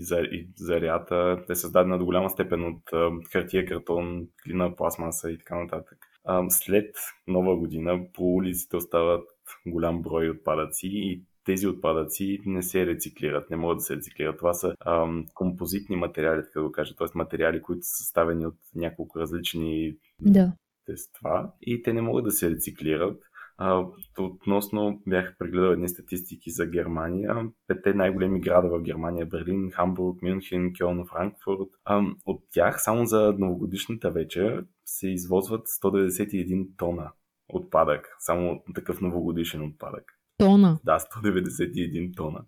зарята е създадена до голяма степен от а, хартия, картон, глина, пластмаса и така нататък. А, след нова година по улиците остават голям брой отпадъци и тези отпадъци не се рециклират, не могат да се рециклират. Това са ам, композитни материали, така да го кажа, т.е. материали, които са съставени от няколко различни Да. тества и те не могат да се рециклират. А, относно бях прегледал едни статистики за Германия. Петте най-големи града в Германия Берлин, Хамбург, Мюнхен, Кьолн, Франкфурт. А, от тях само за новогодишната вечер се извозват 191 тона отпадък. Само такъв новогодишен отпадък. Тона. Да, 191 тона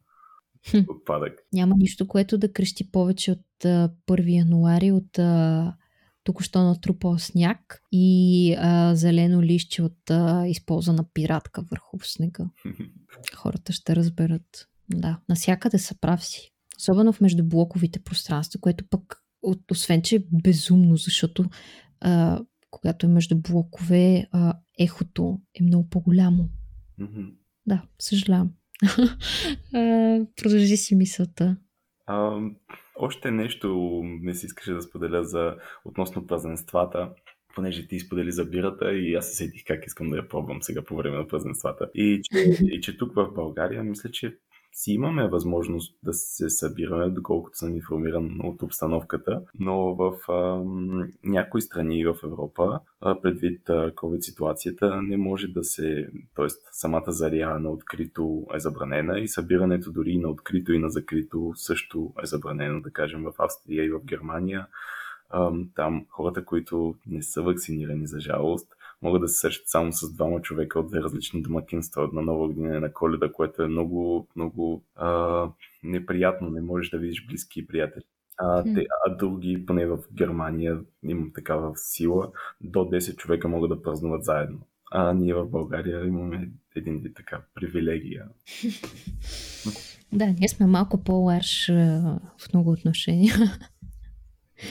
отпадък. Няма нищо, което да крещи повече от а, 1 януари, от а, току-що натрупал сняг и а, зелено лище от а, използвана пиратка върху снега. [LAUGHS] Хората ще разберат. Да, насякъде са прав си. Особено в междублоковите пространства, което пък, от- освен че е безумно, защото а, когато е между блокове, а, ехото е много по-голямо. Да, съжалявам. [LAUGHS] Продължи си мисълта. А, още нещо не си искаше да споделя за относно празненствата, понеже ти сподели за бирата и аз се сетих как искам да я пробвам сега по време на празненствата. И че, и че тук в България мисля, че си имаме възможност да се събираме, доколкото съм информиран от обстановката, но в а, някои страни в Европа, а, предвид COVID ситуацията, не може да се, т.е. самата заря на открито е забранена и събирането дори на открито и на закрито също е забранено, да кажем в Австрия и в Германия. Там хората, които не са вакцинирани за жалост, могат да се срещат само с двама човека от две различни домакинства на Нова година и на Коледа, което е много, много а, неприятно. Не можеш да видиш близки приятели. А, те, а други, поне в Германия, имам такава сила, до 10 човека могат да празнуват заедно. А ние в България имаме един вид така привилегия. [LAUGHS] Да, ние сме малко по-ларш в много отношения. [LAUGHS]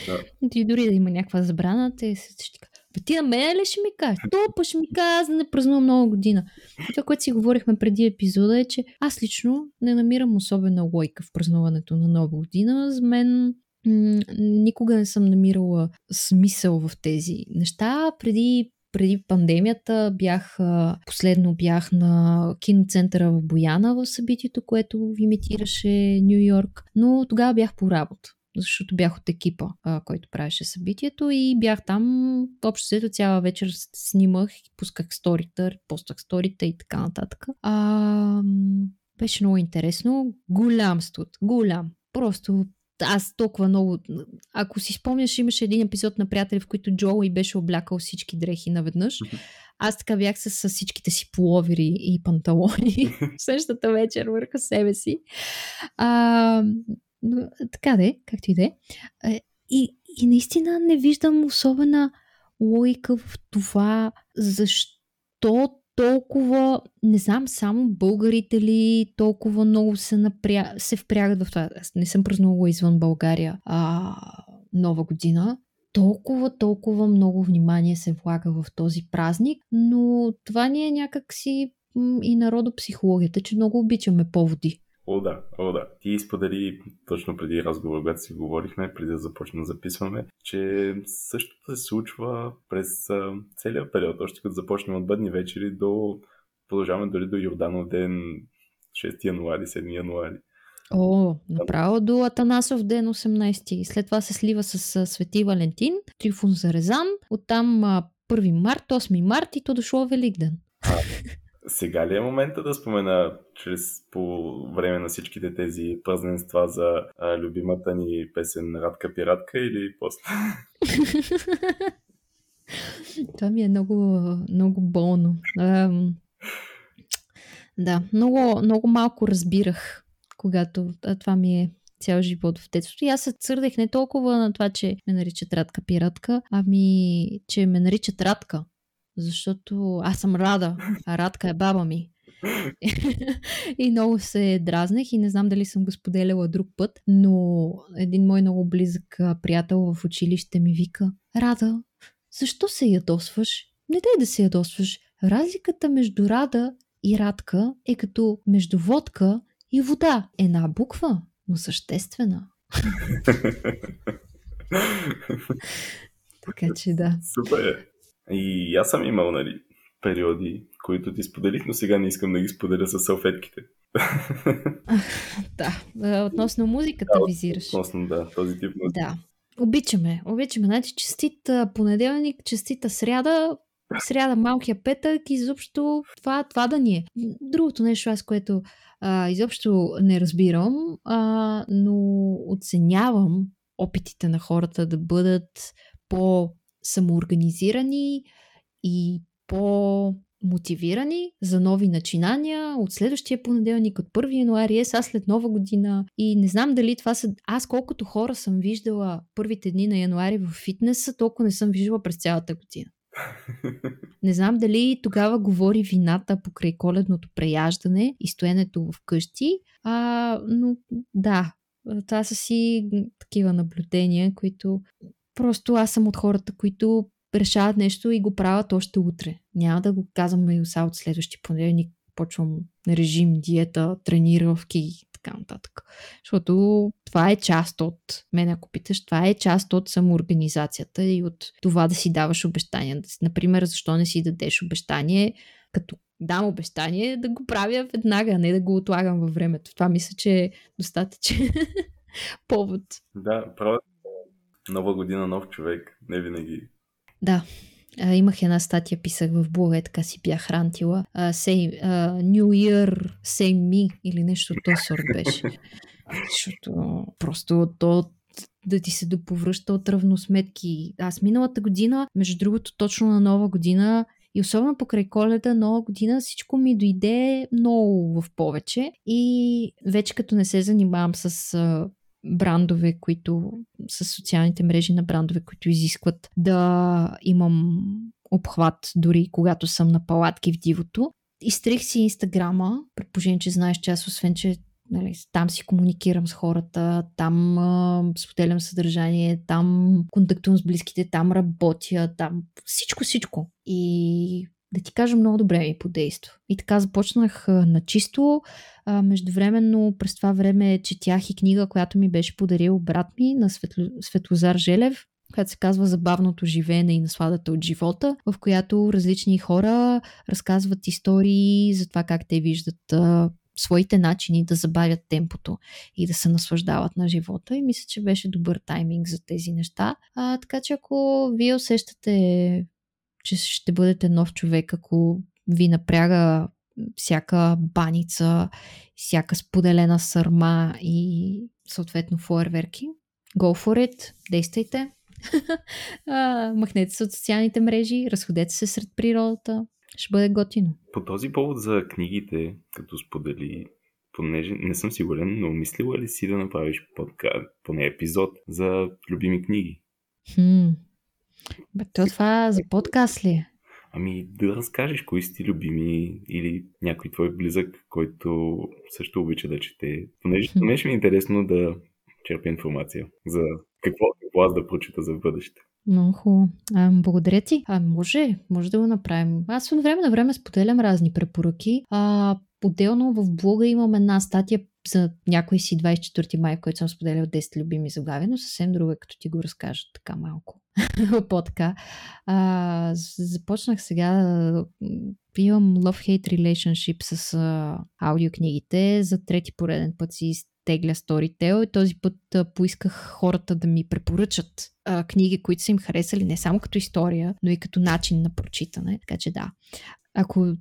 Да. И дори да има някаква забрана, те се ще кажат, бе ти на мен ли ще ми кажеш? То па ще ми кажа, аз да не празнувам нова година. И това, което си говорихме преди епизода е, че аз лично не намирам особена лойка в празнуването на нова година. За мен м- никога не съм намирала смисъл в тези неща. Преди преди пандемията бях, последно бях на киноцентъра в Бояна в събитието, което имитираше Нью Йорк, но тогава бях по работа защото бях от екипа, а, който правеше събитието и бях там общо след цяла вечер снимах, пусках сторита, постах сторита и така нататък. А, беше много интересно. Голям студ, голям. Просто аз толкова много... Ако си спомняш, имаше един епизод на Приятели, в който и беше облякал всички дрехи наведнъж. [LAUGHS] Аз така бях с, с всичките си половери и панталони [LAUGHS] същата вечер върху себе си. А, но, така де, както и де. И, и наистина не виждам особена логика в това, защо толкова, не знам, само българите ли толкова много се, напря... се впрягат в това. Аз не съм празнувала извън България а, нова година. Толкова, толкова много внимание се влага в този празник, но това ни е някакси и народопсихологията, че много обичаме поводи. О, да, о, да. Ти сподели точно преди разговор, когато си говорихме, преди да започнем да записваме, че същото се случва през целия период, още като започнем от бъдни вечери до продължаваме дори до Йорданов ден 6 януари, 7 януари. О, направо до Атанасов ден 18. След това се слива с Свети Валентин, Трифон Зарезан, оттам 1 март, 8 март и то дошло Великден. Сега ли е момента да спомена чрез по време на всичките тези празненства за а, любимата ни песен Радка пиратка или после? [LAUGHS] Това ми е много, много болно. Ам... Да, много, много малко разбирах, когато това ми е цял живот в детството. И аз се църдех не толкова на това, че ме наричат Радка пиратка, ами че ме наричат Радка защото аз съм Рада, а Радка е баба ми. [LAUGHS] и много се дразнех и не знам дали съм го споделяла друг път, но един мой много близък приятел в училище ми вика Рада, защо се ядосваш? Не дай да се ядосваш. Разликата между Рада и Радка е като между водка и вода. Една буква, но съществена. [LAUGHS] така че да. Супер. И аз съм имал, нали, периоди, които ти споделих, но сега не искам да ги споделя с салфетките. [LAUGHS] да, относно музиката да, визираш. Относно, да, този тип музика. Да. Обичаме, обичаме. Значи, честит понеделник, честита сряда, сряда малкия петък, изобщо това, това да ни е. Другото нещо, аз което а, изобщо не разбирам, а, но оценявам опитите на хората да бъдат по самоорганизирани и по-мотивирани за нови начинания от следващия понеделник, от 1 януари, е сега след нова година. И не знам дали това са... Аз колкото хора съм виждала първите дни на януари в фитнеса, толкова не съм виждала през цялата година. [LAUGHS] Не знам дали тогава говори вината покрай коледното преяждане и стоенето в къщи, а, но да, това са си такива наблюдения, които Просто аз съм от хората, които решават нещо и го правят още утре. Няма да го казвам и от следващия понеделник. Почвам режим, диета, тренировки и така нататък. Защото това е част от, мен ако питаш, това е част от самоорганизацията и от това да си даваш обещания. Например, защо не си дадеш обещание, като дам обещание, да го правя веднага, а не да го отлагам във времето. Това мисля, че е достатъчен [LAUGHS] повод. Да, правят Нова година, нов човек. Не винаги. Да. А, имах една статия, писах в блога, така си бях рантила. Uh, say, uh, New Year, same me или нещо от този сорт беше. Защото просто то да ти се доповръща от равносметки. Аз миналата година, между другото, точно на нова година и особено покрай коледа, нова година, всичко ми дойде много в повече. И вече като не се занимавам с брандове, които с социалните мрежи на брандове, които изискват да имам обхват дори когато съм на палатки в дивото. Изтрих си инстаграма, предположение, че знаеш, че аз освен, че нали, там си комуникирам с хората, там а, споделям съдържание, там контактувам с близките, там работя, там всичко, всичко. И да ти кажа, много добре ми подейства. И така започнах на чисто. Междувременно през това време четях и книга, която ми беше подарил брат ми на Светло... Светлозар Желев, която се казва Забавното живеене и насладата от живота, в която различни хора разказват истории за това как те виждат а, своите начини да забавят темпото и да се наслаждават на живота. И мисля, че беше добър тайминг за тези неща. А, така че ако вие усещате, че ще бъдете нов човек, ако ви напряга всяка баница, всяка споделена сърма и съответно фойерверки, go for it, действайте. [LAUGHS] махнете се от социалните мрежи, разходете се сред природата. Ще бъде готино. По този повод за книгите, като сподели, понеже не съм сигурен, но мислила ли си да направиш подкаст, поне епизод за любими книги? Хм. Бе, то това за подкаст ли е? Ами да разкажеш кои си ти любими или някой твой близък, който също обича да чете. Понеже, понеже ми е интересно да черпя информация за какво, какво аз да прочита за бъдеще. Много хубаво. А, благодаря ти. А, може, може да го направим. Аз от време на време споделям разни препоръки. А, Отделно в блога имам една статия за някой си 24 май, в който съм споделял 10 любими заглавия, но съвсем друга, като ти го разкажа така малко. [LAUGHS] По-така. А, започнах сега имам love-hate relationship с а, аудиокнигите. За трети пореден път си тегля Storytel и този път а, поисках хората да ми препоръчат а, книги, които са им харесали не само като история, но и като начин на прочитане. Така че да. Ако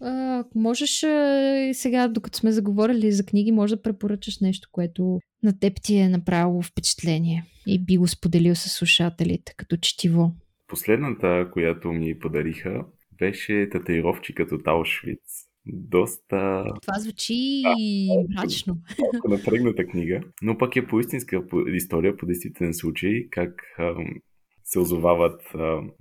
а, можеш а, сега, докато сме заговорили за книги, може да препоръчаш нещо, което на теб ти е направило впечатление и би го споделил с слушателите като четиво. Последната, която ми подариха, беше татуировчикът от Аушвиц. Доста... Това звучи мрачно. Малко напрегната книга, но пък е по истинска история, по действителен случай, как се озовават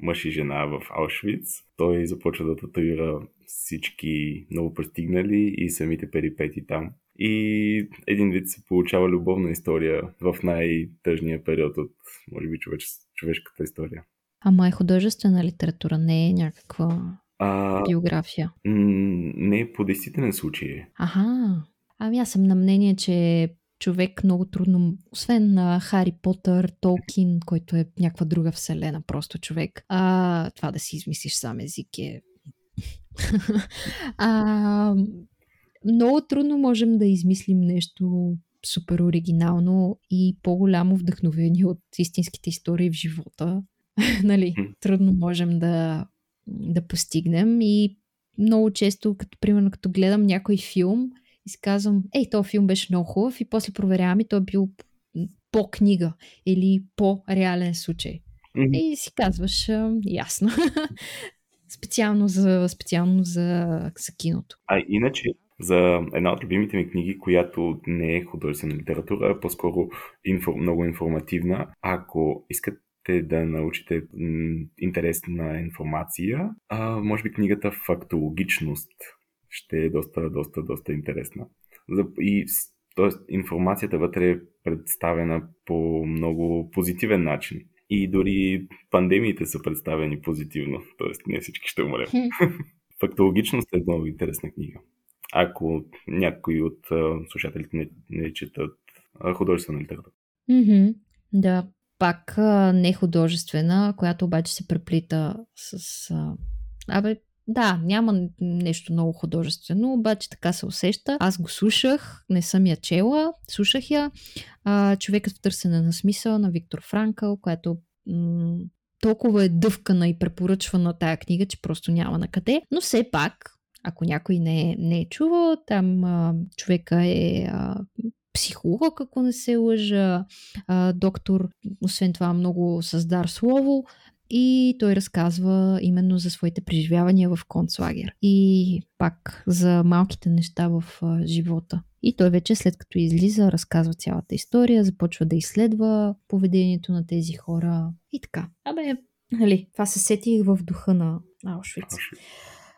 мъж и жена в Аушвиц. Той започва да татуира всички много пристигнали и самите перипети там. И един вид се получава любовна история в най-тъжния период от, може би, човеш, човешката история. Ама е художествена литература, не е някаква а, биография. М- не е по действителен случай. Аха. Ами аз съм на мнение, че човек много трудно, освен на Хари Потър, Толкин, който е някаква друга вселена, просто човек. А, това да си измислиш сам език е... [LAUGHS] а, много трудно можем да измислим нещо супер оригинално и по-голямо вдъхновение от истинските истории в живота. [LAUGHS] нали, трудно можем да, да постигнем и много често, като примерно като гледам някой филм, и си казвам, ей, този филм беше много хубав и после проверявам и той е бил по книга или по реален случай. Mm-hmm. И си казваш, ясно. [LAUGHS] специално за, специално за, за киното. А иначе, за една от любимите ми книги, която не е художествена литература, а по-скоро инфо, много информативна. Ако искате да научите м- интересна информация, а, може би книгата Фактологичност ще е доста, доста, доста интересна. И Тоест, информацията вътре е представена по много позитивен начин. И дори пандемиите са представени позитивно. Тоест, не всички ще умрем. [LAUGHS] Фактологичност е много интересна книга. Ако някои от слушателите не, не четат художествена литература. Mm-hmm. Да, пак не художествена, която обаче се преплита с... Абе, да, няма нещо много художествено, обаче така се усеща. Аз го слушах, не съм я чела, слушах я. А, човекът в търсене на смисъл на Виктор Франкъл, която м- толкова е дъвкана и препоръчвана тая книга, че просто няма на къде. Но все пак, ако някой не, е, не е чувал, там а, човека е а, психолог, ако не се лъжа, а, доктор, освен това много създар слово, и той разказва именно за своите преживявания в концлагер и пак за малките неща в а, живота. И той вече след като излиза, разказва цялата история, започва да изследва поведението на тези хора и така. Абе, нали, това се сетих в духа на Аушвиц.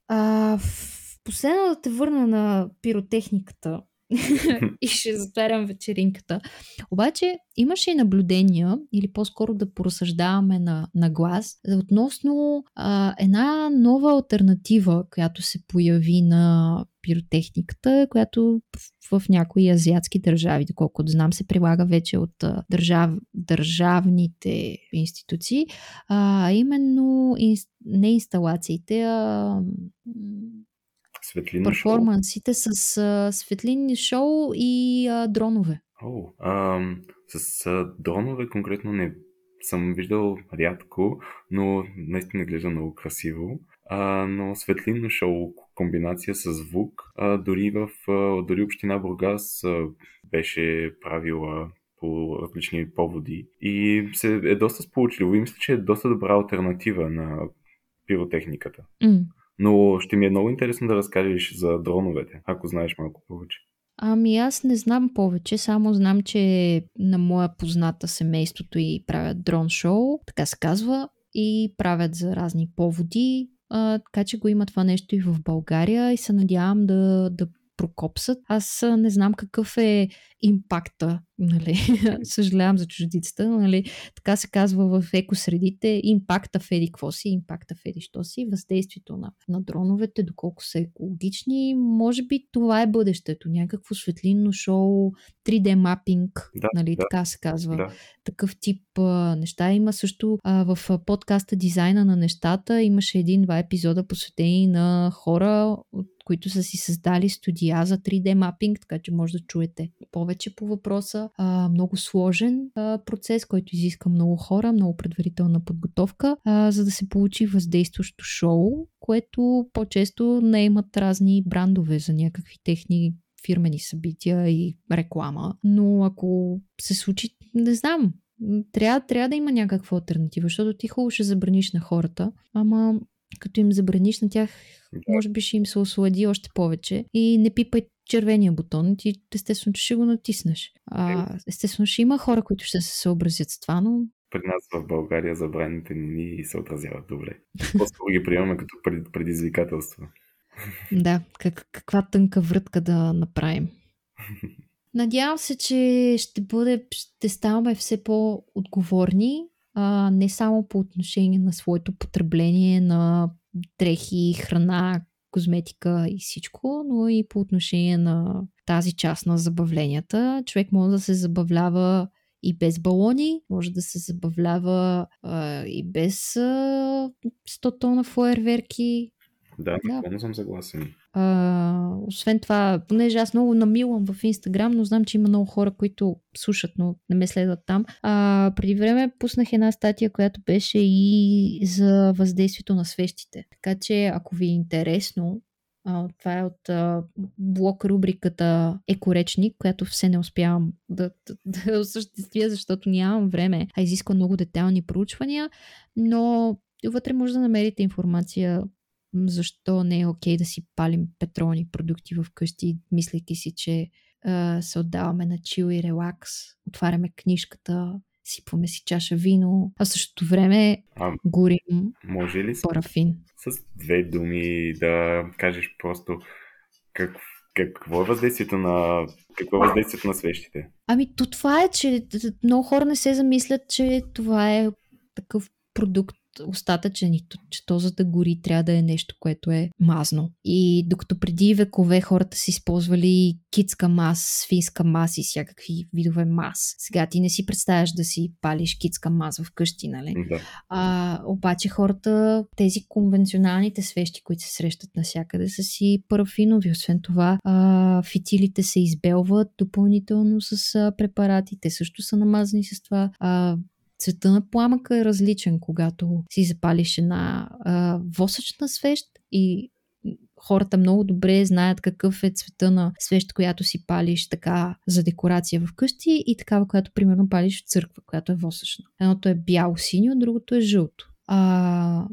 А, в последно да те върна на пиротехниката [LAUGHS] и ще затварям вечеринката. Обаче имаше и наблюдения, или по-скоро да поразсъждаваме на, на глас, относно а, една нова альтернатива, която се появи на пиротехниката, която в, в някои азиатски държави, доколкото знам, се прилага вече от държав, държавните институции, а именно инст, не инсталациите, а Светлинно перформансите шоу? с а, светлинни шоу и а, дронове. О, а, с а, дронове конкретно не съм виждал рядко, но наистина глежда много красиво. А, но светлинно шоу, комбинация с звук, а, дори в а, дори община Бургас а, беше правила по различни поводи и се е доста сполучливо и мисля, че е доста добра альтернатива на пиротехниката. Mm. Но ще ми е много интересно да разкажеш за дроновете, ако знаеш малко повече. Ами аз не знам повече, само знам, че на моя позната семейството и правят дрон шоу, така се казва, и правят за разни поводи, а, така че го има това нещо и в България и се надявам да, да прокопсат. Аз не знам какъв е импакта, нали? [LAUGHS] съжалявам за чуждицата, нали? така се казва в екосредите, импакта в еди какво си, импакта в еди що си, въздействието на, на дроновете, доколко са екологични, може би това е бъдещето, някакво светлинно шоу, 3D мапинг, да, нали, да, така се казва, да. такъв тип а, неща. Има също а, в подкаста Дизайна на нещата, имаше един-два епизода посветени на хора, които са си създали студия за 3D мапинг, така че може да чуете повече по въпроса. А, много сложен а, процес, който изиска много хора, много предварителна подготовка, а, за да се получи въздействащо шоу, което по-често не имат разни брандове за някакви техни фирмени събития и реклама. Но ако се случи, не знам, трябва, трябва да има някаква альтернатива, защото ти хубаво ще забраниш на хората, ама като им забраниш на тях, може би ще им се ослади още повече и не пипай червения бутон, ти естествено, ще го натиснеш. А, естествено, ще има хора, които ще се съобразят с това, но при нас в България забраните ни се отразяват добре. По-скоро ги приемаме като предизвикателство. Да, как, каква тънка врътка да направим. [LAUGHS] Надявам се, че ще бъде, ще ставаме все по-отговорни, а, не само по отношение на своето потребление на дрехи, храна, козметика и всичко, но и по отношение на тази част на забавленията. Човек може да се забавлява и без балони, може да се забавлява а, и без а, 100 тона фойерверки. Да, напълно да. съм съгласен. А, освен това, понеже аз много намилам в Инстаграм, но знам, че има много хора, които слушат, но не ме следват там. А, преди време пуснах една статия, която беше и за въздействието на свещите. Така че, ако ви е интересно, а, това е от а, блок рубриката Екоречник, която все не успявам да, да, да [LAUGHS] осъществя, защото нямам време, а изисква много детайлни проучвания, но вътре може да намерите информация защо не е окей okay да си палим петролни продукти в къщи, мислейки си, че а, се отдаваме на чил и релакс, отваряме книжката, сипваме си чаша вино, а същото време а, горим може ли парафин. С две думи да кажеш просто как, какво е въздействието на какво е въздействието на свещите? Ами то това е, че много хора не се замислят, че това е такъв продукт остатъчен и че то за да гори трябва да е нещо, което е мазно. И докато преди векове хората си използвали китска мас, свинска мас и всякакви видове мас. Сега ти не си представяш да си палиш китска мас в къщи, нали? Да. А, обаче хората, тези конвенционалните свещи, които се срещат навсякъде, са си парафинови. Освен това, а, фитилите се избелват допълнително с а, препарати. Те също са намазани с това. А, цвета на пламъка е различен, когато си запалиш една а, восъчна свещ и хората много добре знаят какъв е цвета на свещ, която си палиш така за декорация вкъщи и такава, която примерно палиш в църква, която е восъчна. Едното е бяло-синьо, другото е жълто. А,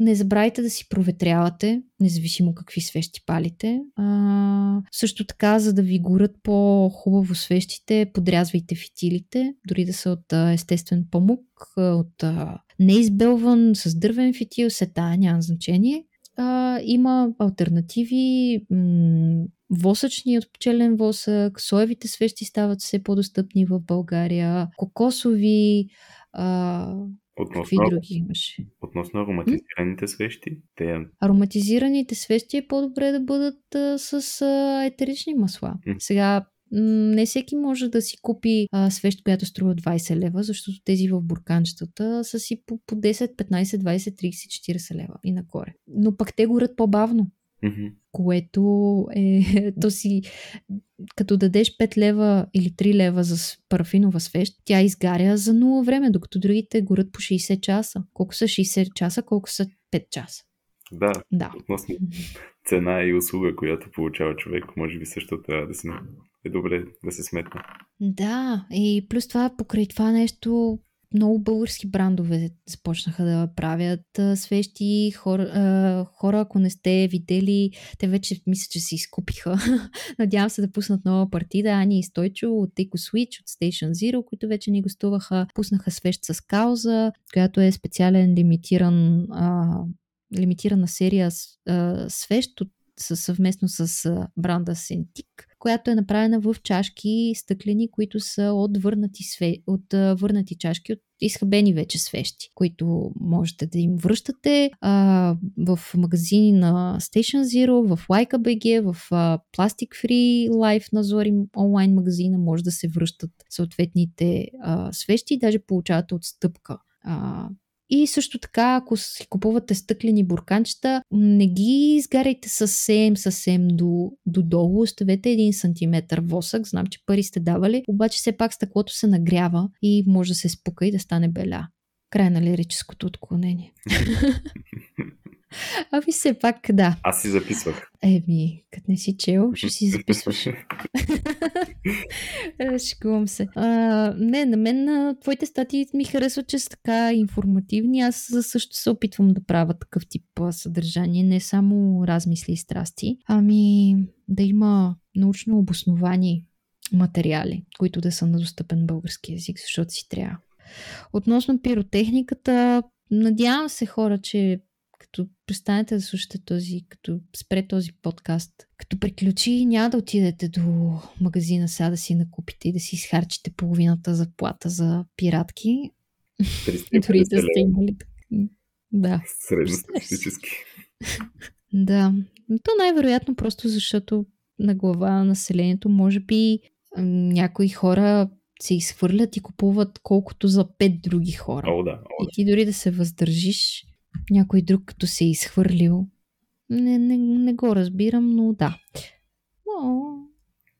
не забравяйте да си проветрявате, независимо какви свещи палите. А, също така, за да ви горят по-хубаво свещите, подрязвайте фитилите, дори да са от а, естествен памук, от а, неизбелван, с дървен фитил, се тая, няма значение. А, има альтернативи, м- восъчни от пчелен восък, соевите свещи стават все по-достъпни в България, кокосови, а, Относно, какви други имаше? относно ароматизираните свещи, те Ароматизираните свещи е по-добре да бъдат а, с а, етерични масла. М. Сега, м, не всеки може да си купи а, свещ, която струва 20 лева, защото тези в бурканчетата са си по, по 10, 15, 20, 30, 40 лева и нагоре. Но пък те горят по-бавно Мгм. което е, [LAUGHS] то си, като дадеш 5 лева или 3 лева за парафинова свещ, тя изгаря за нула време, докато другите горят по 60 часа. Колко са 60 часа, колко са 5 часа. Да, Да. относно [LAUGHS] цена и услуга, която получава човек, може би също трябва да се е добре да се сметне. Да, и плюс това, покрай това нещо, много български брандове започнаха да правят свещи. Хора, хора, ако не сте видели, те вече мисля, че се изкупиха. [LAUGHS] Надявам се да пуснат нова партида. Ани и Стойчо от Eco Switch, от Station Zero, които вече ни гостуваха. Пуснаха свещ с кауза, която е специален лимитиран, а, лимитирана серия а, свещ от съвместно с бранда Сентик, която е направена в чашки стъклени, които са от върнати, све... от върнати чашки, от изхабени вече свещи, които можете да им връщате а, в магазини на Station Zero, в Like BG, в а, Plastic Free Life на Зори онлайн магазина може да се връщат съответните а, свещи, даже получавате отстъпка. А, и също така, ако си купувате стъклени бурканчета, не ги изгаряйте съвсем, съвсем до, до. Оставете 1 см восък. Знам, че пари сте давали, обаче все пак стъклото се нагрява и може да се спука и да стане беля. Край на лирическото отклонение. [LAUGHS] Ами все пак, да. Аз си записвах. Еми, като не си чел, ще си записваш. [LAUGHS] Шегувам се. А, не, на мен а, твоите статии ми харесват, че са така информативни. Аз също се опитвам да правя такъв тип съдържание, не само размисли и страсти, ами да има научно обосновани материали, които да са на достъпен български язик, защото си трябва. Относно пиротехниката, надявам се хора, че като престанете да слушате този, като спре този подкаст, като приключи, няма да отидете до магазина сега да си накупите и да си изхарчите половината заплата за пиратки. 350 [LAUGHS] Дори да сте имали. Да. Средностатистически. [LAUGHS] Да. Но То най-вероятно просто защото на глава на населението, може би някои хора се изхвърлят и купуват колкото за пет други хора. О, да. О, И ти дори да се въздържиш, някой друг като се е изхвърлил, не, не, не го разбирам, но да. О,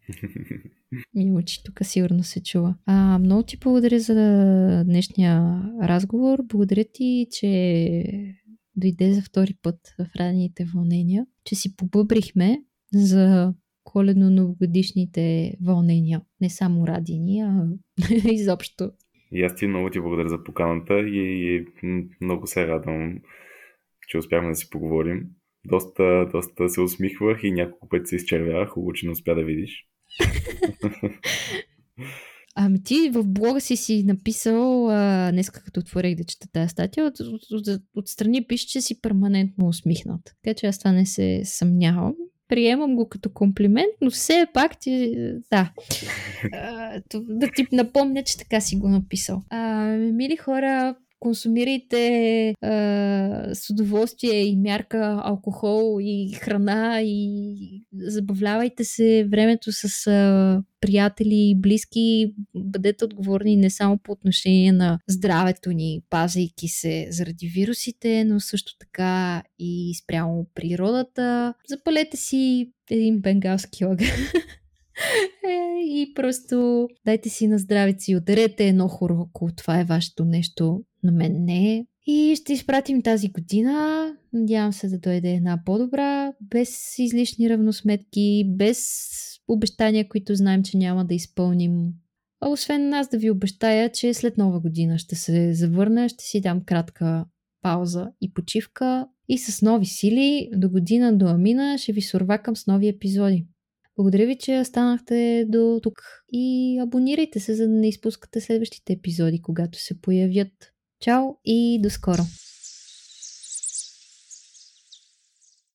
[LAUGHS] Милчи, тук сигурно се чува. А, много ти благодаря за днешния разговор. Благодаря ти, че дойде за втори път в ранните вълнения, че си побъбрихме за коледно-новогодишните вълнения. Не само радини, а [LAUGHS] изобщо. И аз ти много ти благодаря за поканата и, много се радвам, че успяхме да си поговорим. Доста, доста се усмихвах и няколко пъти се изчервявах. Хубаво, че не успя да видиш. [LAUGHS] Ами ти в блога си си написал, а, днеска като отворих да чета тази статия, от, от, от, отстрани пише, че си перманентно усмихнат. Така че аз това не се съмнявам. Приемам го като комплимент, но все пак ти... Да. [LAUGHS] Да ти напомня, че така си го написал. А, мили хора, консумирайте а, с удоволствие и мярка алкохол и храна и забавлявайте се времето с а, приятели и близки. Бъдете отговорни не само по отношение на здравето ни, пазейки се заради вирусите, но също така и спрямо природата. Запалете си един бенгалски огън. [LAUGHS] Е, и просто дайте си на здравето си, ударете едно хоро, ако това е вашето нещо. На мен не е. И ще изпратим тази година. Надявам се да дойде една по-добра, без излишни равносметки, без обещания, които знаем, че няма да изпълним. А освен нас да ви обещая, че след нова година ще се завърна, ще си дам кратка пауза и почивка и с нови сили до година, до Амина ще ви сурвакам с нови епизоди. Благодаря ви, че останахте до тук и абонирайте се, за да не изпускате следващите епизоди, когато се появят. Чао и до скоро!